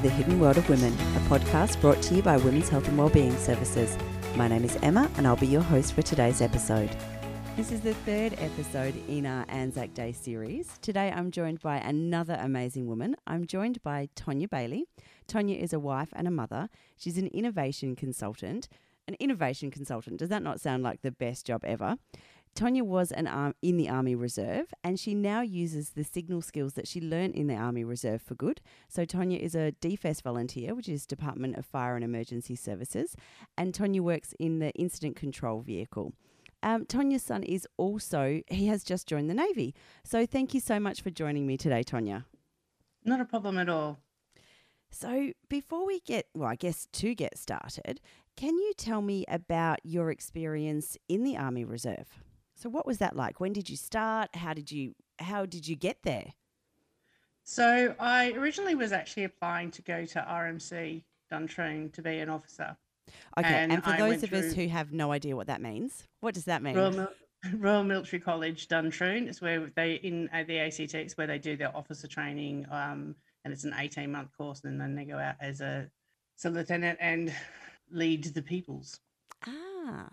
To the Hidden World of Women, a podcast brought to you by Women's Health and Wellbeing Services. My name is Emma, and I'll be your host for today's episode. This is the third episode in our Anzac Day series. Today I'm joined by another amazing woman. I'm joined by Tonya Bailey. Tonya is a wife and a mother. She's an innovation consultant. An innovation consultant, does that not sound like the best job ever? Tonya was an arm in the Army Reserve and she now uses the signal skills that she learned in the Army Reserve for good. So Tonya is a DFES volunteer, which is Department of Fire and Emergency Services, and Tonya works in the incident control vehicle. Um, Tonya's son is also, he has just joined the Navy. So thank you so much for joining me today, Tonya. Not a problem at all. So, before we get, well, I guess to get started, can you tell me about your experience in the Army Reserve? So what was that like? When did you start? How did you how did you get there? So I originally was actually applying to go to RMC Duntroon to be an officer. Okay, and, and for I those of us who have no idea what that means, what does that mean? Royal, Royal Military College Duntroon is where they in the ACT is where they do their officer training, um, and it's an eighteen month course, and then they go out as a, as a lieutenant and lead the peoples. Ah,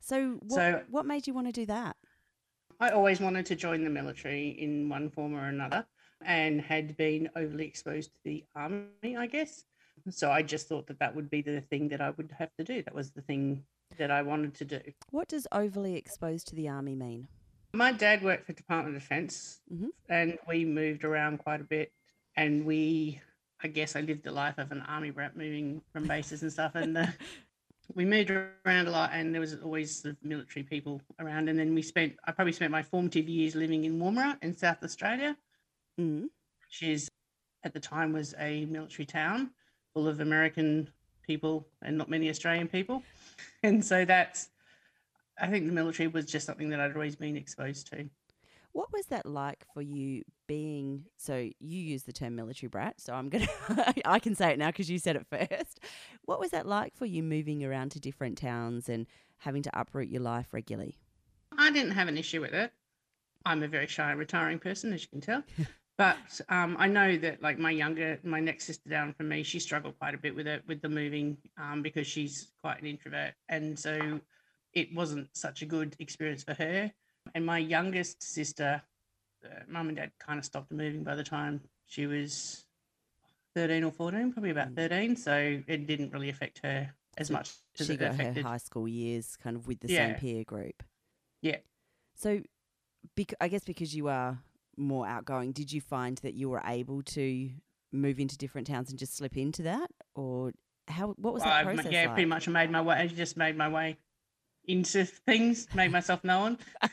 so what, so what made you want to do that? I always wanted to join the military in one form or another and had been overly exposed to the army, I guess. So I just thought that that would be the thing that I would have to do. That was the thing that I wanted to do. What does overly exposed to the army mean? My dad worked for Department of Defence mm-hmm. and we moved around quite a bit. And we, I guess I lived the life of an army brat moving from bases and stuff. And the, we moved around a lot and there was always the military people around. And then we spent i probably spent my formative years living in woomera in south australia mm. which is at the time was a military town full of american people and not many australian people. And so that's i think the military was just something that i'd always been exposed to what was that like for you being so you use the term military brat, so I'm going to I can say it now cuz you said it first. What was that like for you moving around to different towns and having to uproot your life regularly? I didn't have an issue with it. I'm a very shy retiring person as you can tell. but um, I know that like my younger, my next sister down from me, she struggled quite a bit with it, with the moving, um, because she's quite an introvert, and so it wasn't such a good experience for her. And my youngest sister, uh, mum and dad kind of stopped moving by the time she was 13 or 14, probably about mm. 13. So it didn't really affect her as much as she it got affected. her high school years kind of with the yeah. same peer group. Yeah. So bec- I guess because you are more outgoing, did you find that you were able to move into different towns and just slip into that? Or how, what was that process Yeah, like? pretty much I made my way, I just made my way into things, made myself known.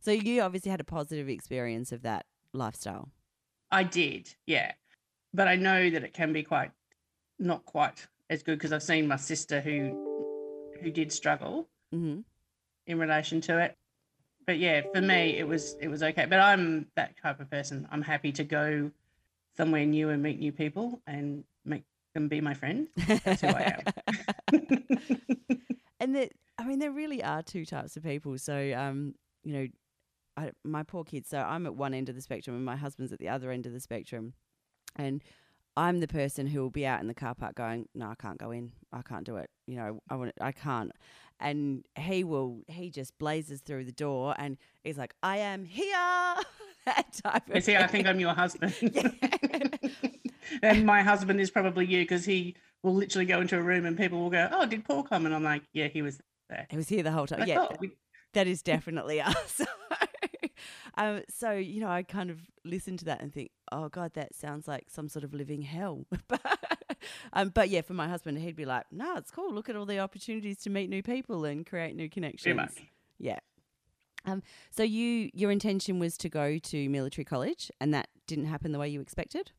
so you obviously had a positive experience of that lifestyle. I did, yeah. But I know that it can be quite not quite as good because I've seen my sister who who did struggle mm-hmm. in relation to it. But yeah, for me it was it was okay. But I'm that type of person. I'm happy to go somewhere new and meet new people and make them be my friend. That's who I am. and that I mean, there really are two types of people. So, um, you know, I, my poor kids. So I'm at one end of the spectrum, and my husband's at the other end of the spectrum, and I'm the person who will be out in the car park going, "No, I can't go in. I can't do it. You know, I want. I can't." And he will. He just blazes through the door, and he's like, "I am here." that type. Of see, I think I'm your husband. and my husband is probably you because he will literally go into a room and people will go, "Oh, did Paul come?" And I'm like, "Yeah, he was there. He was here the whole time." Yeah, we- that is definitely us. um, so you know, I kind of listen to that and think, "Oh God, that sounds like some sort of living hell." um, but yeah, for my husband, he'd be like, "No, it's cool. Look at all the opportunities to meet new people and create new connections." Yeah. Um, so you, your intention was to go to military college, and that didn't happen the way you expected.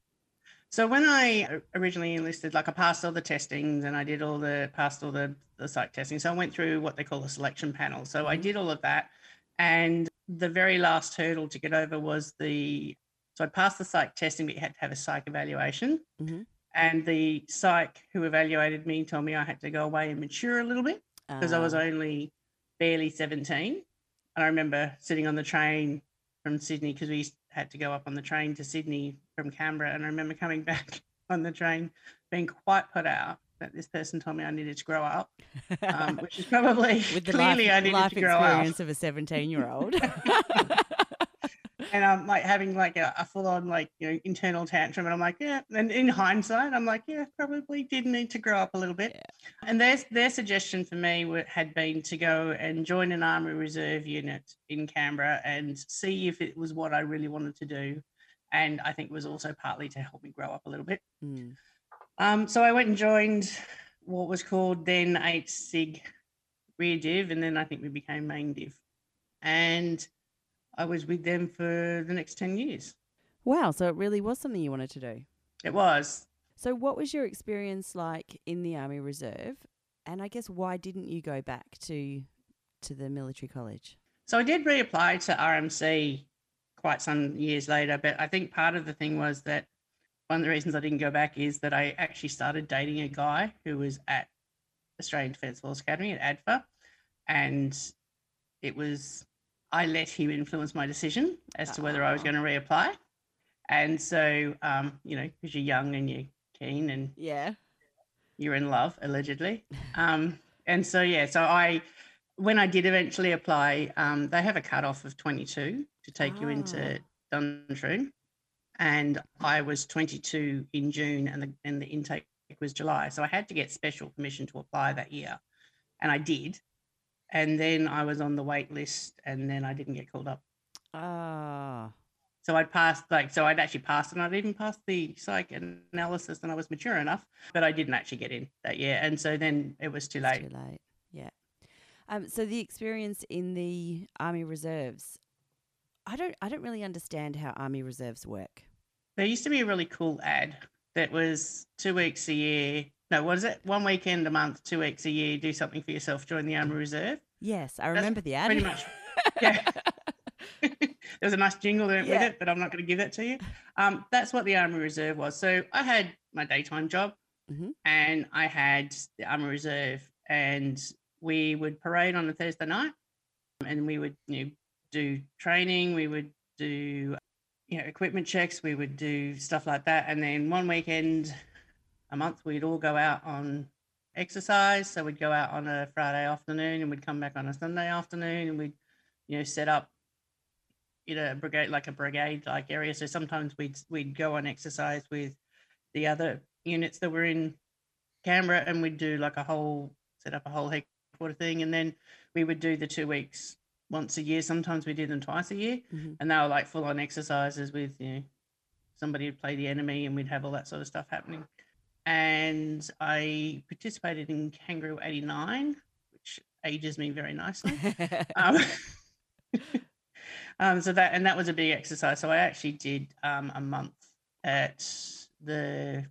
So when I originally enlisted, like I passed all the testings and I did all the passed all the, the psych testing. So I went through what they call a selection panel. So I mm-hmm. did all of that. And the very last hurdle to get over was the so I passed the psych testing, but you had to have a psych evaluation. Mm-hmm. And the psych who evaluated me told me I had to go away and mature a little bit because uh. I was ah. only barely 17. And I remember sitting on the train from Sydney because we had to go up on the train to Sydney from Canberra. And I remember coming back on the train being quite put out that this person told me I needed to grow up, um, which is probably With the clearly life, I needed life to grow up. experience of a 17 year old. and I'm like having like a, a full on like you know internal tantrum, and I'm like, yeah. And in hindsight, I'm like, yeah, probably did need to grow up a little bit. Yeah. And their their suggestion for me had been to go and join an army reserve unit in Canberra and see if it was what I really wanted to do. And I think it was also partly to help me grow up a little bit. Mm. Um, so I went and joined what was called then 8 SIG rear div, and then I think we became main div. And I was with them for the next 10 years. Wow. So it really was something you wanted to do. It was. So, what was your experience like in the Army Reserve? And I guess why didn't you go back to to the military college? So I did reapply to RMC quite some years later, but I think part of the thing was that one of the reasons I didn't go back is that I actually started dating a guy who was at Australian Defence Force Academy at ADFA, and it was I let him influence my decision as to whether I was Ah. going to reapply. And so, um, you know, because you're young and you're keen and Yeah. you're in love allegedly um and so yeah so i when i did eventually apply um they have a cutoff of 22 to take you into Duntroon and i was 22 in june and the and the intake was july so i had to get special permission to apply that year and i did and then i was on the wait list and then i didn't get called up Ah. so I'd passed, like, so I'd actually passed, and I'd even passed the psych analysis, and I was mature enough, but I didn't actually get in that year. And so then it was too it's late. Too late. Yeah. Um. So the experience in the Army Reserves, I don't. I don't really understand how Army Reserves work. There used to be a really cool ad that was two weeks a year. No, what is it? One weekend a month, two weeks a year. Do something for yourself. Join the Army Reserve. Yes, I remember the ad. pretty much- Yeah. there was a nice jingle there Yeah. with it, but I'm not going to give that to you. Um, that's what the Army Reserve was. So I had my daytime job, Mhm. and I had the Army Reserve, and we would parade on a Thursday night, and we would you know do training. We would do you know equipment checks. We would do stuff like that, and then one weekend a month we'd all go out on exercise. So we'd go out on a Friday afternoon, and we'd come back on a Sunday afternoon, and we'd you know set up in a brigade like a brigade like area. So sometimes we'd we'd go on exercise with the other units that were in canberra and we'd do like a whole set up a whole headquarter thing. And then we would do the two weeks once a year. Sometimes we did them twice a year. Mhm. and they were like full on exercises with you know somebody would play the enemy and we'd have all that sort of stuff happening and i participated in kangaroo 89 which ages me very nicely um, um, so that and that was a big exercise. So I actually did um, a month at the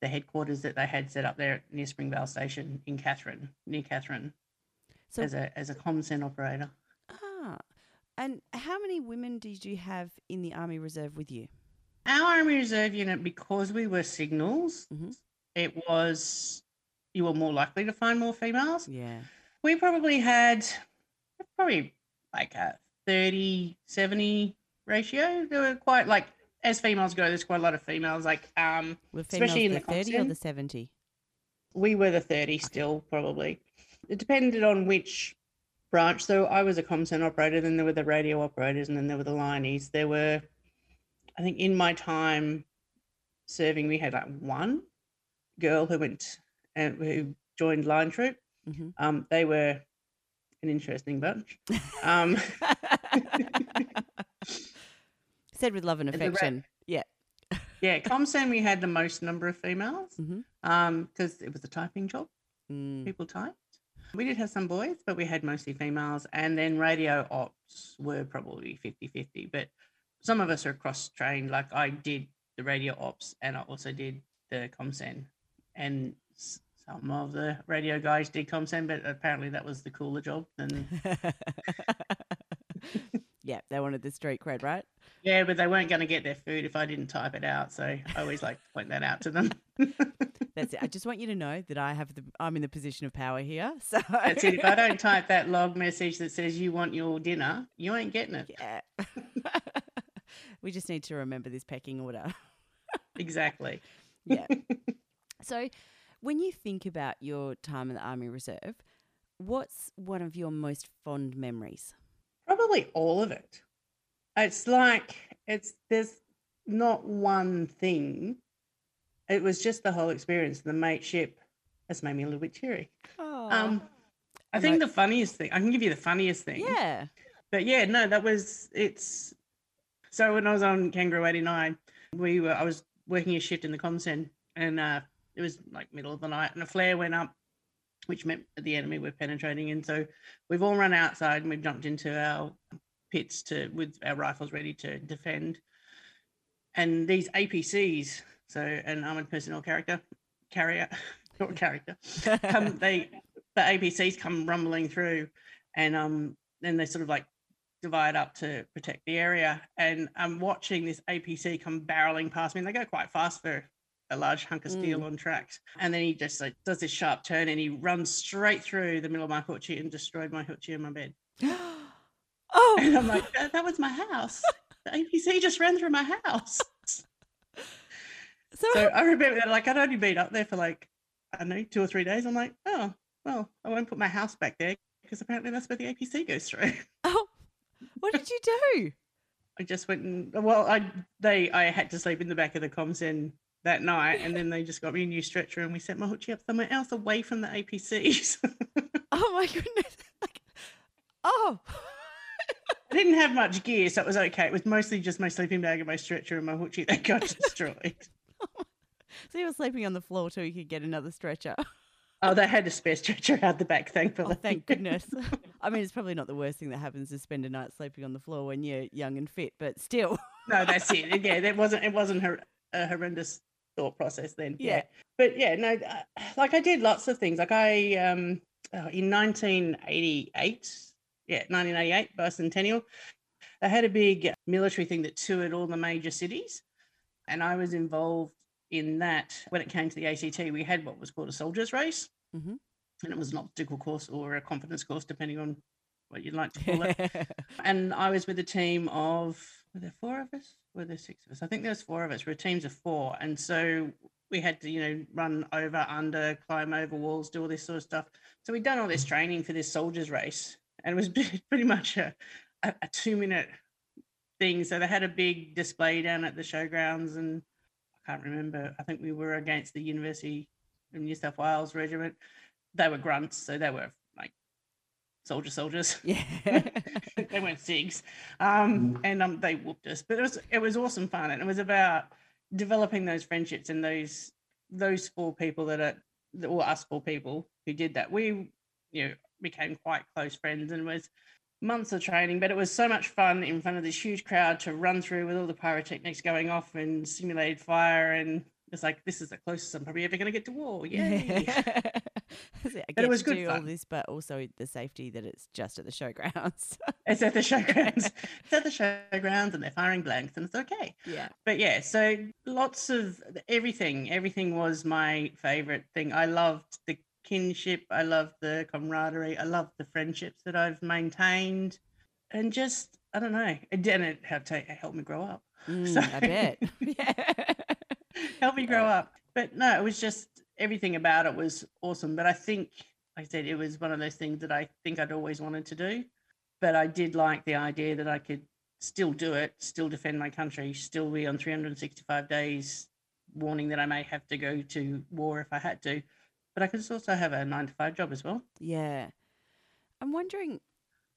the headquarters that they had set up there near Springvale Station in Katherine, near Katherine, so as a as a comcen operator. ah, and how many women did you have in the Army Reserve with you? Our Army Reserve unit, because we were signals, Mhm. It was you were more likely to find more females. Yeah. We probably had probably like a 30 70 ratio. There were quite like as females go, there's quite a lot of females. Like um Were Especially females in the the 30 or the 70? we were the 30 still probably. It depended on which branch. So I was a comcen operator, then there were the radio operators, and then there were the lineies. There were I think in my time serving, we had like one girl who went and who joined line troop. Mhm. Um, they were an interesting bunch. Um, Said with love and affection. yeah. yeah, comcen we had the most number of females Mhm. um, because it was a typing job. Mm. people typed. We did have some boys, but we had mostly females. And then radio ops were probably 50 50. But some of us are cross trained. Like I did the radio ops and I also did the comcen. And some of the radio guys did comcen, but apparently that was the cooler job. And yeah, they wanted the street cred, right? yeah, but they weren't going to get their food if I didn't type it out. So I always like to point that out to them. That's it. I just want you to know that I have the I'm in the position of power here. So That's it. If I don't type that log message that says you want your dinner, you ain't getting it. Yeah. We just need to remember this pecking order. exactly. Yeah. So, when you think about your time in the Army Reserve, what's one of your most fond memories? Probably all of it. It's like it's there's not one thing. It was just the whole experience. The mateship has made me a little bit teary. Oh, Um, I think like- the funniest thing I can give you the funniest thing. yeah. But yeah, no, that was it's. So when I was on Kangaroo eighty nine, we were I was working a shift in the comcen, and uh, it was like middle of the night, and a flare went up, which meant the enemy were penetrating, and so we've all run outside and we've jumped into our pits to with our rifles ready to defend, and these APCs, so an armored personnel character carrier, not character, come they the APCs come rumbling through, and um then they sort of like divide up to protect the area. And I'm watching this APC come barreling past me, and they go quite fast for a large hunk of steel mm. on tracks. And then he just like does this sharp turn, and he runs straight through the middle of my hoochie and destroyed my hoochie in my bed. oh, And I'm like, that, that was my house. The APC just ran through my house. so, So I remember that, like I'd only been up there for like I don't know two or three days. I'm like, oh well, I won't put my house back there because apparently that's where the APC goes through. oh, what did you do? I just went and well, I they I had to sleep in the back of the comms comcen that night, and then they just got me a new stretcher, and we sent my hoochie up somewhere else away from the APCs. Oh my goodness! Like, oh, I didn't have much gear, so it was okay. It was mostly just my sleeping bag and my stretcher and my hoochie that got destroyed. so you were sleeping on the floor till you could get another stretcher. oh, they had a spare stretcher out the back, thankfully. Oh, thank goodness. I mean, it's probably not the worst thing that happens to spend a night sleeping on the floor when you're young and fit, but still. no, that's it. Yeah, that wasn't it wasn't a uh, horrendous thought process then. Yeah. Yeah, but yeah, no, uh, like I did lots of things. Like I um uh, in 1988, yeah, 1988 bicentennial, they had a big military thing that toured all the major cities, and I was involved in that. When it came to the ACT, we had what was called a soldiers race, Mhm. and it was an obstacle course or a confidence course, depending on what you'd like to call it and I was with a team of were there four of us? Were there six of us? I think there was four of us. We're teams of four, and so we had to, you know, run over, under, climb over walls, do all this sort of stuff. So we'd done all this training for this soldiers race, and it was pretty much a, a, a two-minute thing. So they had a big display down at the showgrounds, and I can't remember. I think we were against the University of New South Wales Regiment. They were grunts, so they were soldier soldiers yeah. they weren't SIGs, um, and um, they whooped us. But it was it was awesome fun, and it was about developing those friendships and those those four people that are or us four people who did that. We you know became quite close friends, and it was months of training, but it was so much fun in front of this huge crowd to run through with all the pyrotechnics going off and simulated fire and. It's like this is the closest I'm probably ever going to get to war. Yay! It. I But it was to good do all fun. this, but also the safety that it's just at the showgrounds. It's at the showgrounds. it's at the showgrounds, and they're firing blanks, and it's okay. yeah. but yeah, so lots of everything. Everything was my favorite thing. I loved the kinship. I loved the camaraderie. I loved the friendships that I've maintained, and just I don't know. It didn't help to help me grow up. Mm, So- I bet. yeah. help me grow uh, up. But no, it was just everything about it was awesome. But I think, like I said, it was one of those things that I think I'd always wanted to do. But I did like the idea that I could still do it, still defend my country, still be on 365 days, warning that I may have to go to war if I had to. But I could also have a nine to five job as well. Yeah. I'm wondering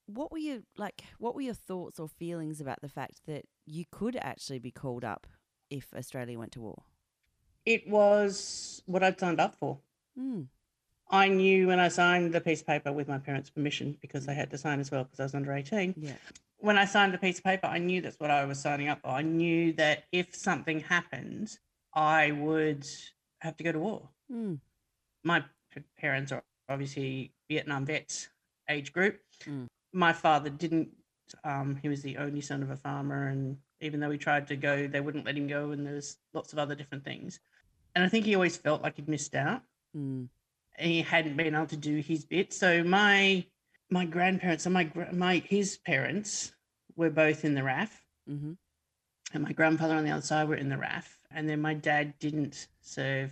what were you like what were your thoughts or feelings about the fact that you could actually be called up if Australia went to war? It was what I'd signed up for. Mm. I knew when I signed the piece of paper with my parents' permission because they had to sign as well because I was under 18. Yeah. when I signed the piece of paper, I knew that's what I was signing up for. I knew that if something happened, I would have to go to war. Mm. My parents are obviously Vietnam vets age group. Mm. My father didn't. Um, he was the only son of a farmer, and even though he tried to go, they wouldn't let him go, and there was lots of other different things. And I think he always felt like he'd missed out Mm. he hadn't been able to do his bit. So my my grandparents and my my his parents were both in the RAF, hmm and my grandfather on the other side were in the RAF. And then my dad didn't serve,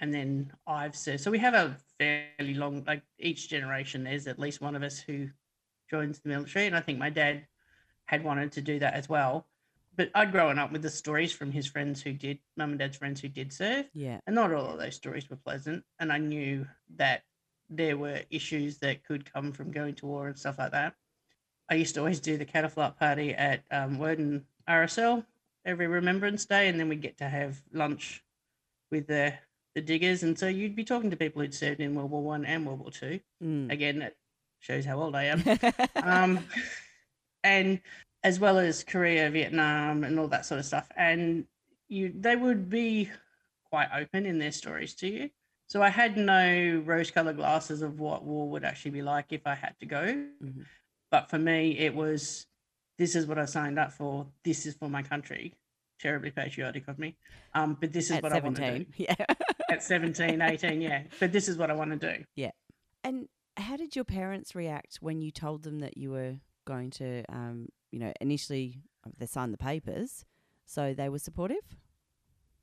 and then I've served. So we have a fairly long, like each generation, there's at least one of us who joins the military. And I think my dad had wanted to do that as well. But I'd grown up with the stories from his friends who did, mum and dad's friends who did serve. Yeah. And not all of those stories were pleasant. And I knew that there were issues that could come from going to war and stuff like that. I used to always do the catafalque party at um, Woden RSL every Remembrance Day, and then we'd get to have lunch with the the diggers, and so you'd be talking to people who'd served in World War One and World War Two. Mm. Again, that shows how old I am. um, and as well as Korea, Vietnam, and all that sort of stuff. And you, they would be quite open in their stories to you. So I had no rose-colored glasses of what war would actually be like if I had to go. Mhm. But for me, it was this is what I signed up for. This is for my country. Terribly patriotic of me. Um, but this is At what I want to do. 17. Yeah. At 17, 18, yeah. But this is what I want to do. Yeah. And how did your parents react when you told them that you were going to, um, you know, initially uh, they signed the papers, so they were supportive?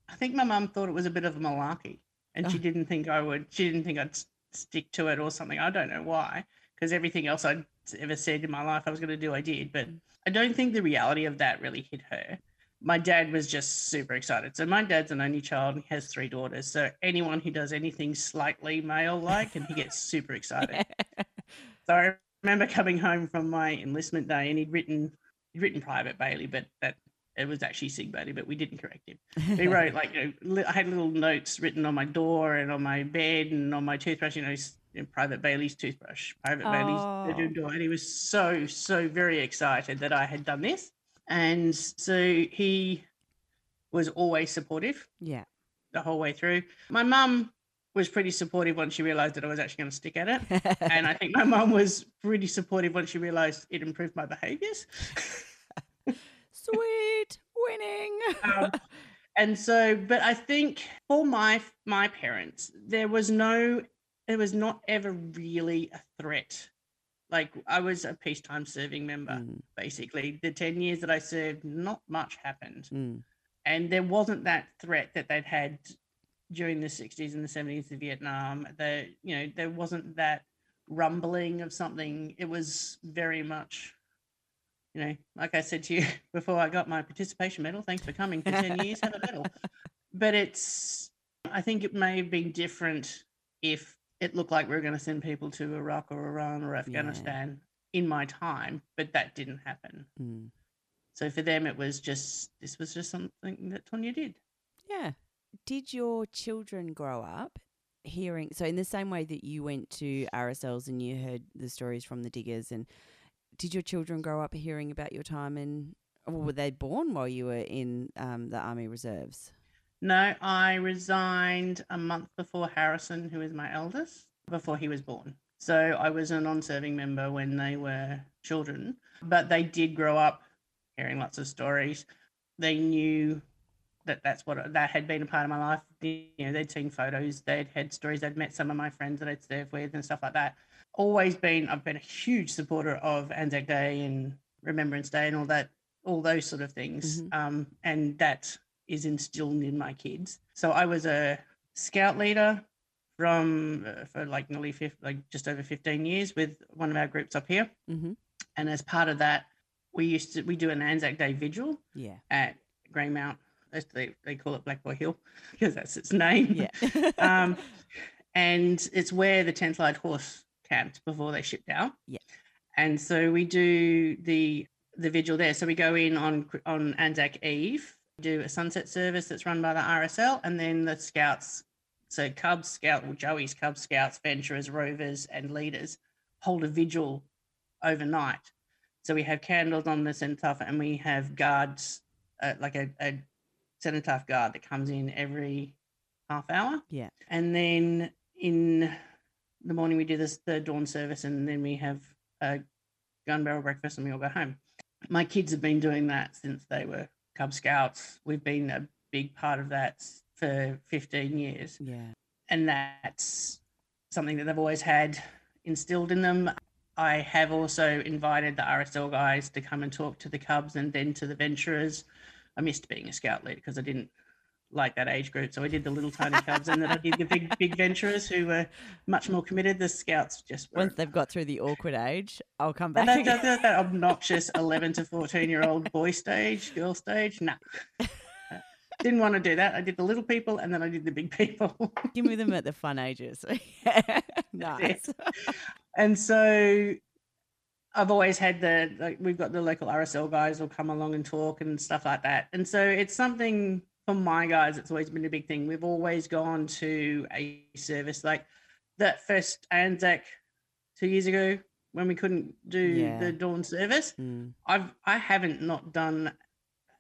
I think my mum thought it was a bit of a malarkey, and she Oh. didn't think I would. She didn't think I'd stick to it or something. I don't know why, because everything else I'd ever said in my life I was going to do, I did. But Mm. I don't think the reality of that really hit her. My dad was just super excited. So my dad's an only child and he has three daughters. So anyone who does anything slightly male-like, and he gets super excited. So I remember coming home from my enlistment day, and he'd written he'd written Private Bailey, but that it was actually Sig Bailey, but we didn't correct him he wrote like you know, I had little notes written on my door and on my bed and on my toothbrush. You know, s- you know, Private Bailey's toothbrush, Private Bailey's bedroom oh. door, and he was so so very excited that I had done this, and so he was always supportive yeah. the whole way through. My mum was pretty supportive once she realized that I was actually going to stick at it. And I think my mum was pretty supportive once she realized it improved my behaviors. Sweet winning. um, and so but i think for my my parents there was no there was not ever really a threat like i was a peacetime serving member Mm, basically the 10 years that i served not much happened mm, and there wasn't that threat that they'd had during the 60s and the 70s of vietnam the you know there wasn't that rumbling of something it was very much you know like i said to you before i got my participation medal thanks for coming for 10 years have a medal but it's i think it may have been different if it looked like we were going to send people to iraq or iran or afghanistan in my time but that didn't happen mm. so for them, it was just this was just something that Tonya did. Yeah. Did your children grow up hearing? So, in the same way that you went to RSLs and you heard the stories from the diggers, and did your children grow up hearing about your time in? Or were they born while you were in um, the Army Reserves? No, I resigned a month before Harrison, who is my eldest, before he was born. So I was a non-serving member when they were children, but they did grow up hearing lots of stories. They knew that that's what that had been a part of my life. You know, they'd seen photos, they'd had stories, they'd met some of my friends that I'd served with and stuff like that. Always been, I've been a huge supporter of Anzac Day and Remembrance Day and all that, all those sort of things. Mhm. Um, and that is instilled in my kids. So I was a scout leader from uh, for like nearly fif- like just over 15 years with one of our groups up here. Mm-hmm. And as part of that, we used to we do an Anzac Day vigil Yeah. at Greymount. They, they call it Black Boy Hill because that's its name. Yeah. um, and it's where the 10th Light Horse camped before they shipped out. Yeah. And so we do the the vigil there. So we go in on on Anzac Eve, do a sunset service that's run by the RSL, and then the scouts, so Cubs, Scout, well, Joey's Cub Scouts, Venturers, Rovers, and leaders hold a vigil overnight. So we have candles on the cenotaph, and we have guards, uh, like a, a cenotaph guard that comes in every half hour. Yeah. And then in the morning we do this the dawn service, and then we have a gun barrel breakfast, and we all go home. My kids have been doing that since they were Cub Scouts. We've been a big part of that for 15 years, yeah. and that's something that they've always had instilled in them. I have also invited the RSL guys to come and talk to the Cubs and then to the Venturers I missed being a scout leader because I didn't like that age group. So I did the little tiny cubs, and then I did the big big venturers who were much more committed. The scouts just were. Once they've got through the awkward age, I'll come back. That, that, that, that, obnoxious eleven to fourteen year old boy stage, girl stage, nah. Didn't want to do that. I did the little people, and then I did the big people. Give me them at the fun ages. nice. and so I've always had the like we've got the local RSL guys will come along and talk and stuff like that. And so it's something for my guys, it's always been a big thing. We've always gone to a service like that first Anzac two years ago when we couldn't do yeah. the dawn service. Mm. I've I haven't not done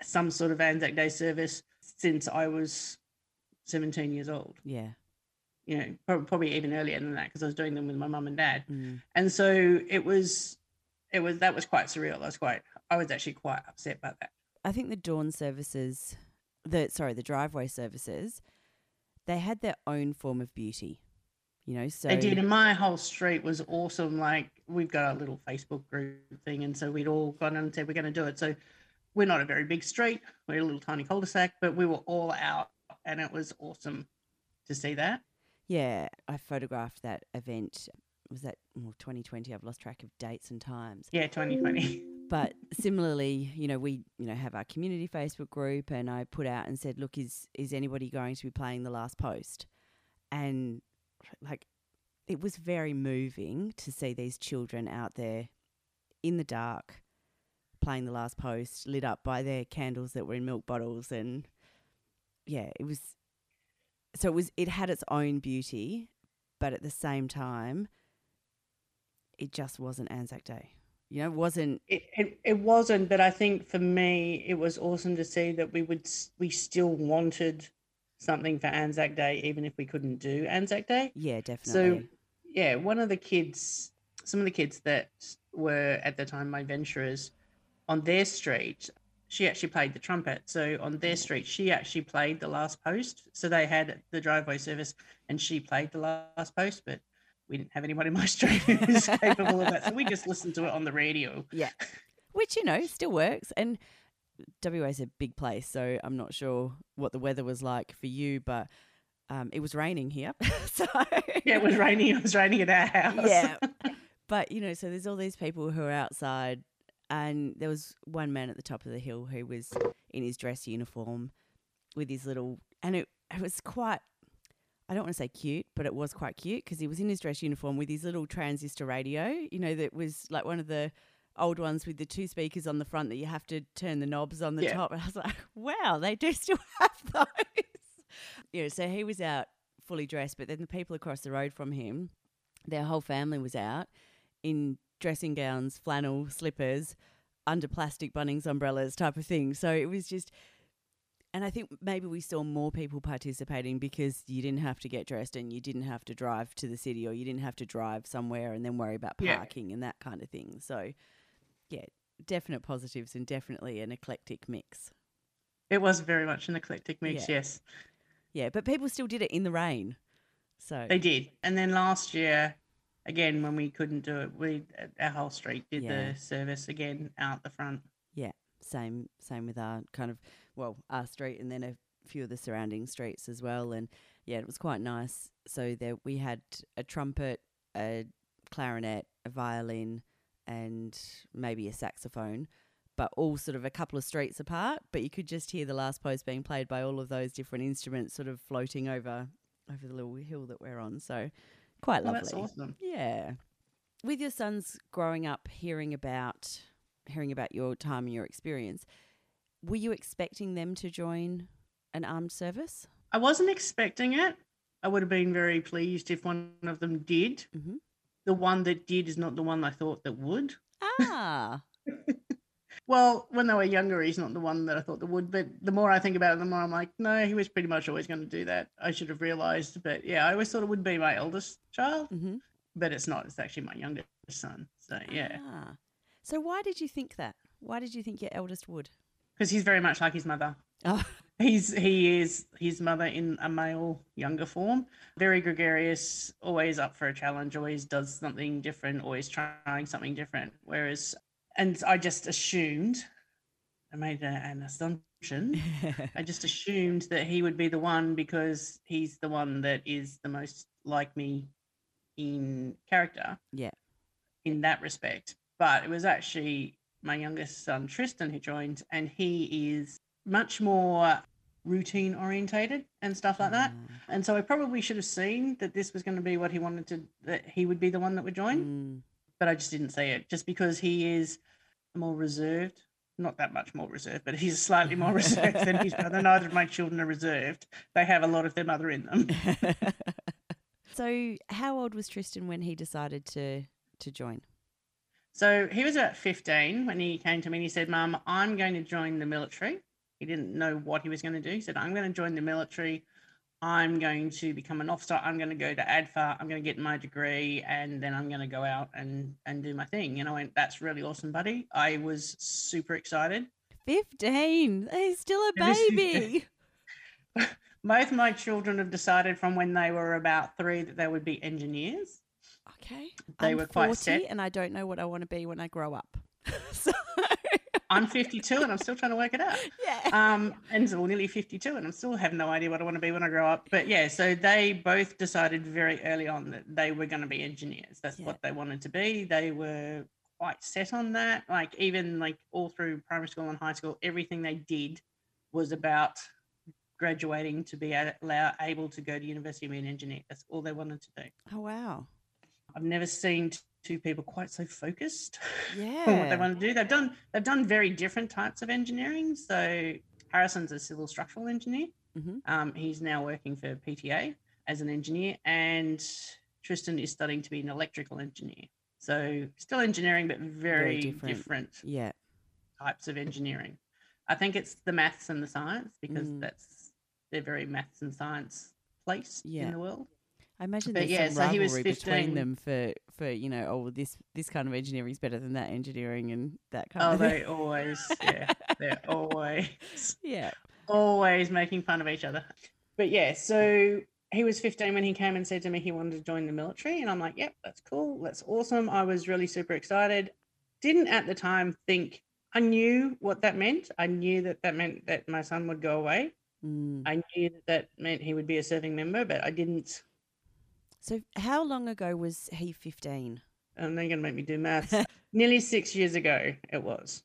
some sort of Anzac Day service since I was 17 years old. Yeah. You know, probably even earlier than that because I was doing them with my mum and dad. Mm. And so it was, it was, that was quite surreal. I was quite, I was actually quite upset by that. I think the dawn services, the, sorry, the driveway services, they had their own form of beauty. You know, so they did. And my whole street was awesome. Like we've got a little Facebook group thing, and so we'd all gone and said we're going to do it. So we're not a very big street. We're a little tiny cul-de-sac, but we were all out and it was awesome to see that. Yeah, I photographed that event. Was that well, 2020? I've lost track of dates and times. Yeah, 2020. But similarly, you know, we you know have our community Facebook group, and I put out and said, look, is is anybody going to be playing the last post? And like, it was very moving to see these children out there in the dark playing the last post, lit up by their candles that were in milk bottles, and yeah, it was. So it was. It had its own beauty, but at the same time, it just wasn't Anzac Day. You know, it wasn't. It, it, it wasn't, but I think for me, it was awesome to see that we would we still wanted something for Anzac Day, even if we couldn't do Anzac Day. Yeah, definitely. So, yeah, one of the kids, some of the kids that were at the time my venturers, on their street, she actually played the trumpet. So on their mm. street, she actually played the last post. So they had the driveway service and she played the last post, but we didn't have anyone in my street who was capable of that. So we just listened to it on the radio. Yeah. Which, you know, still works. And WA is a big place. So I'm not sure what the weather was like for you, but um, it was raining here. so yeah, it was raining. It was raining at our house. Yeah. But, you know, so there's all these people who are outside and there was one man at the top of the hill who was in his dress uniform with his little, and it, it was quite, I don't want to say cute, but it was quite cute because he was in his dress uniform with his little transistor radio, you know, that was like one of the old ones with the two speakers on the front that you have to turn the knobs on the yeah. top. And I was like, wow, they do still have those. you know, so he was out fully dressed, but then the people across the road from him, their whole family was out in dressing gowns, flannel, slippers, under plastic Bunnings umbrellas type of thing. So it was just, and I think maybe we saw more people participating because you didn't have to get dressed and you didn't have to drive to the city or you didn't have to drive somewhere and then worry about parking yeah. and that kind of thing. So, yeah, definite positives and definitely an eclectic mix. It was very much an eclectic mix, yeah. yes. Yeah, but people still did it in the rain. So they did. And then last year, again when we couldn't do it we our whole street did yeah. the service again out the front yeah same same with our kind of well our street and then a few of the surrounding streets as well and yeah it was quite nice so there we had a trumpet a clarinet a violin and maybe a saxophone but all sort of a couple of streets apart but you could just hear the last post being played by all of those different instruments sort of floating over over the little hill that we're on so Quite oh, lovely. that's awesome. Yeah. With your sons growing up hearing about hearing about your time and your experience, were you expecting them to join an armed service? I wasn't expecting it. I would have been very pleased if one of them did. Mm-hmm. The one that did is not the one I thought that would. Ah. well, when they were younger, he's not the one that I thought that would. But the more I think about it, the more I'm like, no, he was pretty much always going to do that. I should have realized. But yeah, I always thought it would be my eldest child, mm-hmm. but it's not. It's actually my youngest son. So yeah. Ah. So why did you think that? Why did you think your eldest would? Because he's very much like his mother. Oh. He's he is his mother in a male younger form. Very gregarious, always up for a challenge, always does something different, always trying something different. Whereas and I just assumed I made a, an assumption. I just assumed that he would be the one because he's the one that is the most like me in character. Yeah. In that respect. But it was actually my youngest son, Tristan, who joined, and he is much more routine orientated and stuff like that. Mm. And so I probably should have seen that this was going to be what he wanted to, that he would be the one that would join, Mm. but I just didn't see it just because he is more reserved. Not that much more reserved, but he's slightly more reserved than his brother. Neither of my children are reserved. They have a lot of their mother in them. so, how old was Tristan when he decided to to join? So he was about 15 when he came to me and he said, Mum, I'm going to join the military. He didn't know what he was going to do. He said, I'm going to join the military. I'm going to become an officer. I'm going to go to ADFA. I'm going to get my degree and then I'm going to go out and, and do my thing. And I went, That's really awesome, buddy. I was super excited. 15. He's still a baby. Both my children have decided from when they were about three that they would be engineers. Okay. They I'm were quite 40 set. and I don't know what I want to be when I grow up. so, I'm 52 and I'm still trying to work it out. yeah. um, and so nearly 52, and I'm still have no idea what I want to be when I grow up. But yeah, so they both decided very early on that they were going to be engineers. That's Yeah. what they wanted to be. They were quite set on that. Like even like all through primary school and high school, everything they did was about graduating to be able to go to university and be an engineer. That's all they wanted to do. Oh, wow. I've never seen two people quite so focused Yeah. on what they want to do. They've done they've done very different types of engineering. So Harrison's a civil structural engineer. Mhm. Um, he's now working for PTA as an engineer, and Tristan is studying to be an electrical engineer. So still engineering, but very, different. different. Yeah. types of engineering. I think it's the maths and the science because Mm. that's they're very maths and science placed Yeah. in the world. I imagine But there's yeah, some so he was rivalry between them for, for you know, oh, this this kind of engineering is better than that engineering and that kind Oh, of thing. they always, yeah, they're always yeah. always making fun of each other. But yeah, so he was 15 when he came and said to me he wanted to join the military. And I'm like, yep, that's cool. That's awesome. I was really super excited. Didn't at the time think, I knew what that meant. I knew that that meant that my son would go away. Mm. I knew that that meant he would be a serving member, but I didn't. So, how long ago was he 15? And they're going to make me do maths. Nearly six years ago, it was.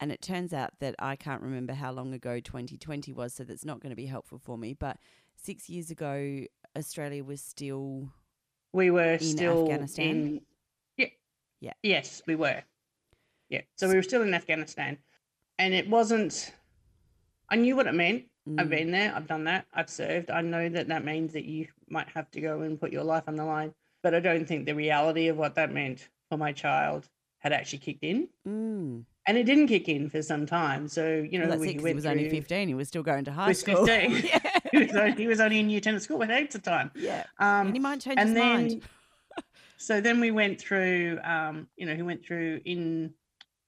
And it turns out that I can't remember how long ago 2020 was, so that's not going to be helpful for me. But six years ago, Australia was still. We were In still Afghanistan? in. Yeah. Yeah. Yes, we were. Yeah. So we were still in Afghanistan. And it wasn't. I knew what it meant. I've Mm, been there. I've done that. I've served. I know that that means that you might have to go and put your life on the line. But I don't think the reality of what that meant for my child had actually kicked in. mm. And it didn't kick in for some time. So, you know, Well, we it, 'cause went he was only 15. He was still going to high was school. 15. yeah. he, was only, he was only in year 10 at school with heaps of time. yeah. Um, And he might change and his then mind. so then we went through um you know he went through in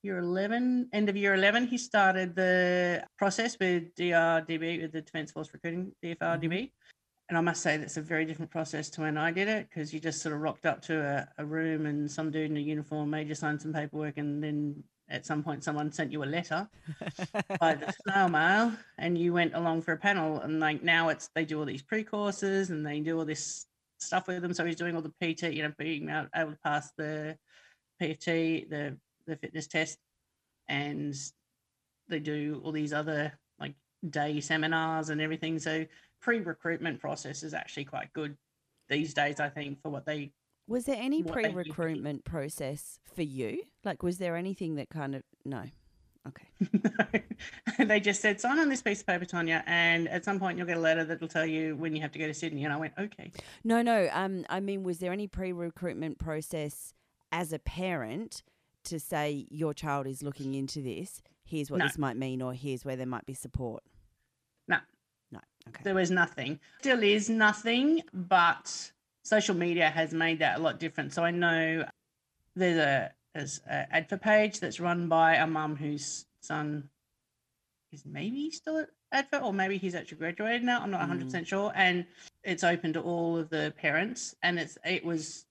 year 11 end of year 11 he started the process with drdb with the defence force recruiting dfrdb mm-hmm. and i must say that's a very different process to when i did it because you just sort of rocked up to a, a room and some dude in a uniform made you sign some paperwork and then at some point someone sent you a letter by the snail mail and you went along for a panel. And like now it's they do all these pre-courses and they do all this stuff with them. So he's doing all the pt you know being able to pass the pft the the fitness test and they do all these other like day seminars and everything so pre-recruitment process is actually quite good these days i think for what they Was there any pre-recruitment process for you? Like, was there anything that kind of. No. Okay. they just said sign on this piece of paper Tonya and at some point you'll get a letter that'll tell you when you have to go to sydney and i went okay No, no. Um, I mean, was there any pre-recruitment process as a parent to say your child is looking into this? Here's what No. this might mean, or here's where there might be support. No. No. Okay. there was nothing. Still is nothing, but social media has made that a lot different. So I know there's a there's a ADFA page that's run by a mum whose son is maybe still at ADFA or maybe he's actually graduated now. I'm not 100 mm. percent sure, and it's open to all of the parents. And it's it was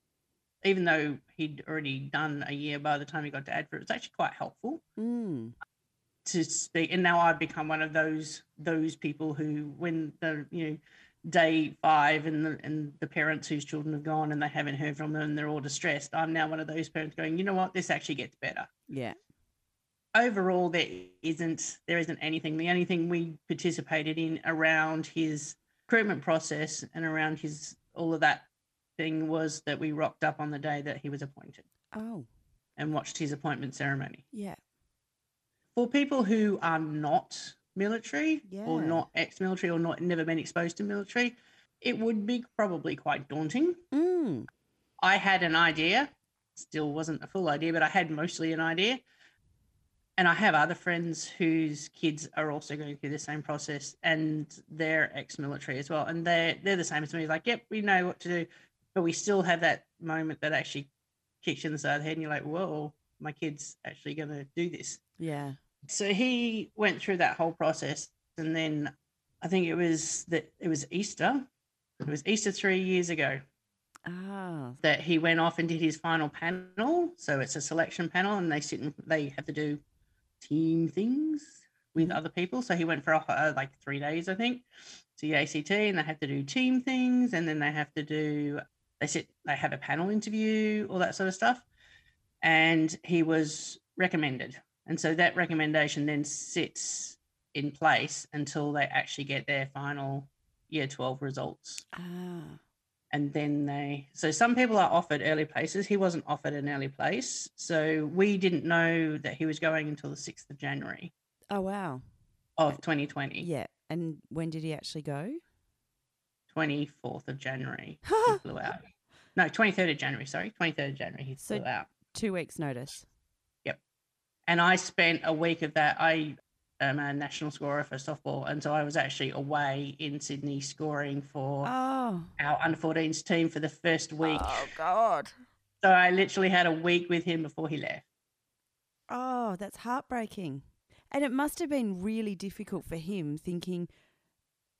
even though he'd already done a year by the time he got to ADFA, it was actually quite helpful. Mm. to speak. And now I've become one of those those people who, when the you know day five and the and the parents whose children have gone and they haven't heard from them and they're all distressed, I'm now one of those parents going, you know what, this actually gets better. Yeah. Overall, there isn't there isn't anything. The only thing we participated in around his recruitment process and around his all of that thing was that we rocked up on the day that he was appointed. Oh. And watched his appointment ceremony. Yeah. For people who are not military yeah. or not ex-military or not never been exposed to military, it would be probably quite daunting. Mm. I had an idea, still wasn't a full idea, but I had mostly an idea. And I have other friends whose kids are also going through the same process and they're ex-military as well. And they're they're the same as me. Like, yep, we know what to do, but we still have that moment that actually kicks you in the side of the head and you're like, whoa, my kid's actually gonna do this. Yeah. So he went through that whole process and then I think it was that it was Easter. It was Easter three years ago Ah. that he went off and did his final panel. So it's a selection panel, and they sit and they have to do team things with other people. So he went for uh, like three days, I think, to the ACT, and they have to do team things, and then they have to do they sit they have a panel interview, all that sort of stuff. And he was recommended, and so that recommendation then sits in place until they actually get their final year 12 results Ah. and then they so some people are offered early places he wasn't offered an early place so we didn't know that he was going until the 6th of january Oh wow. of 2020 Yeah. And when did he actually go? 24th of january he flew out no 23rd of january sorry 23rd of january he So- flew out Two weeks notice. Yep. And i spent a week of that i am a national scorer for softball and so i was actually away in sydney scoring for Oh. our under 14s team for the first week Oh God. so i literally had a week with him before he left Oh, that's heartbreaking. And it must have been really difficult for him thinking,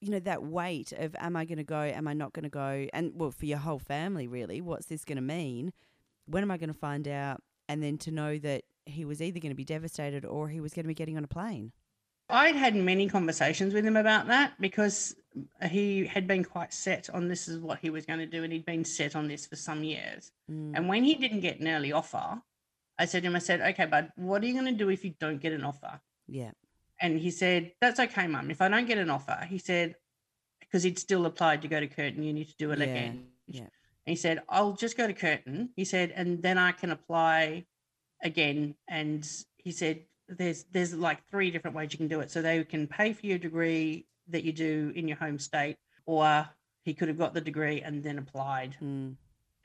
you know, that weight of am I going to go, am I not going to go? And well, for your whole family, really, what's this going to mean? When am I going to find out? And then to know that he was either going to be devastated or he was going to be getting on a plane. I'd had many conversations with him about that because he had been quite set on this is what he was going to do, and he'd been set on this for some years. Mm. And when he didn't get an early offer, I said to him, I said, okay, bud, what are you going to do if you don't get an offer? Yeah. And he said, that's okay, mum. If I don't get an offer, he said, because he'd still applied to go to Curtin, you need to do it Yeah, again. yeah. And he said, I'll just go to Curtin. He said, and then I can apply again. And he said, there's there's like three different ways you can do it. So they can pay for your degree that you do in your home state, or he could have got the degree and then applied Mm.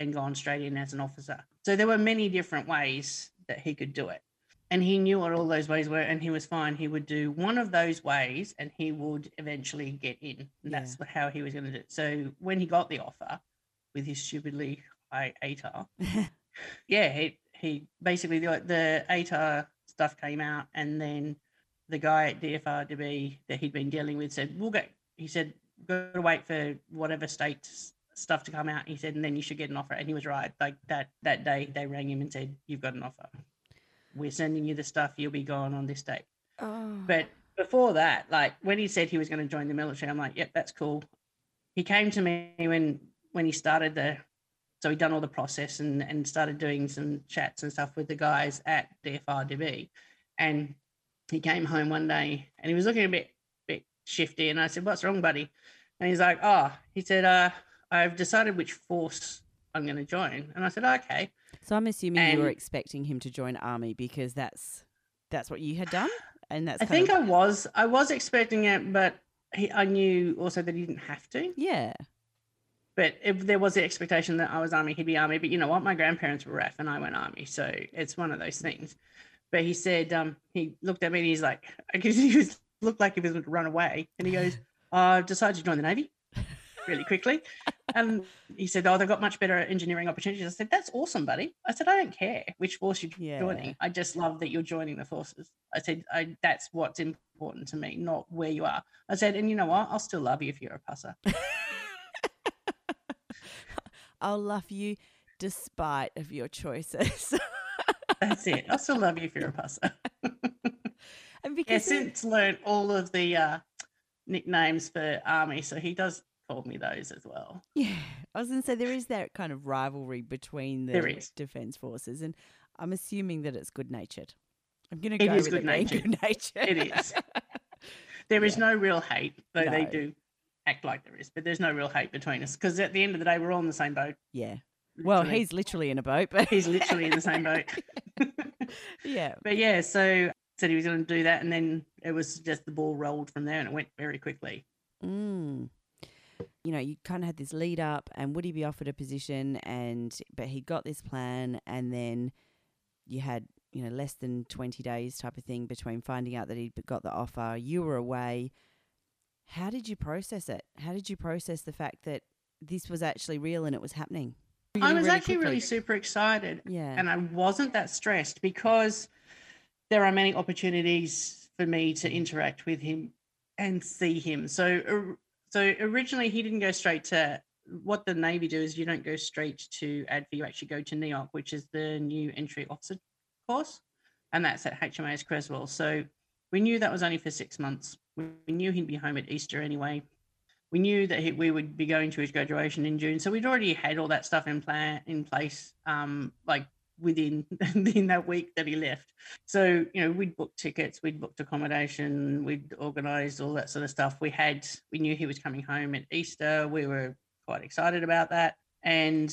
and gone straight in as an officer. So there were many different ways that he could do it. And he knew what all those ways were, and he was fine. He would do one of those ways and he would eventually get in. And that's how he was going to do it. So when he got the offer with his stupidly high ATAR, yeah, he, he basically, the, the ATAR stuff came out, and then the guy at DFRDB that he'd been dealing with said, We'll get, he said, got to wait for whatever state stuff to come out. He said, and then you should get an offer. And he was right. Like that that day, they rang him and said, "You've got an offer. We're sending you the stuff. You'll be gone on this date." Oh. But before that, like when he said he was going to join the military, I'm like, "Yep, that's cool." He came to me when when he started the, so he'd done all the process and and started doing some chats and stuff with the guys at DFRDB, and he came home one day and he was looking a bit bit shifty, and I said, "What's wrong, buddy?" And he's like, "Oh," he said, "Uh, I've decided which force I'm going to join," and I said, "Okay." So I'm assuming you were expecting him to join army because that's that's what you had done, and that's I think of, I was I was expecting it, but he, I knew also that he didn't have to. yeah, But if there was the expectation that I was army, he'd be army. But you know what? My grandparents were RAF and I went army, so it's one of those things. But he said, um, he looked at me and he's like, because he was looked like he was going to run away, and he goes, "I've decided to join the navy." Really quickly, and he said, "Oh, they've got much better engineering opportunities." I said, "That's awesome, buddy." I said, "I don't care which force you're Yeah. joining. I just love that you're joining the forces." I said, I, "That's what's important to me, not where you are." I said, "And you know what? I'll still love you if you're a pusser." I'll love you despite of your choices. That's it. I'll still love you if you're a pusser. And Yeah, because since learned all of the uh, nicknames for army, so he does call me those as well. Yeah, I was going to say there is that kind of rivalry between the is. defence forces, and I'm assuming that it's good natured. I'm going to It go is with good-natured. good natured. It is. There is Yeah. no real hate, though they do act like there is, but there's no real hate between us because at the end of the day, we're all in the same boat. yeah. Well, he's literally in a boat, but he's literally in the same boat. yeah. But yeah, so said he was going to do that, and then it was just the ball rolled from there, and it went very quickly. Mm. You know, you kind of had this lead up, and would he be offered a position? And but he got this plan, and then you had you know less than twenty days type of thing between finding out that he'd got the offer. You were away. How did you process it? How did you process the fact that this was actually real and it was happening? I was really actually really super excited, yeah. and I wasn't that stressed because there are many opportunities for me to interact with him and see him. So, or- so originally he didn't go straight to what the Navy do is you don't go straight to ADFA, you actually go to NEOC, which is the new entry officer course, and that's at HMAS Creswell. So we knew that was only for six months. We we knew he'd be home at Easter anyway. We knew that he, we would be going to his graduation in June, so we'd already had all that stuff in plan in place, um, like within within that week that he left. So you know, we'd booked tickets, we'd booked accommodation, we'd organised all that sort of stuff. We had, we knew he was coming home at Easter. We were quite excited about that, and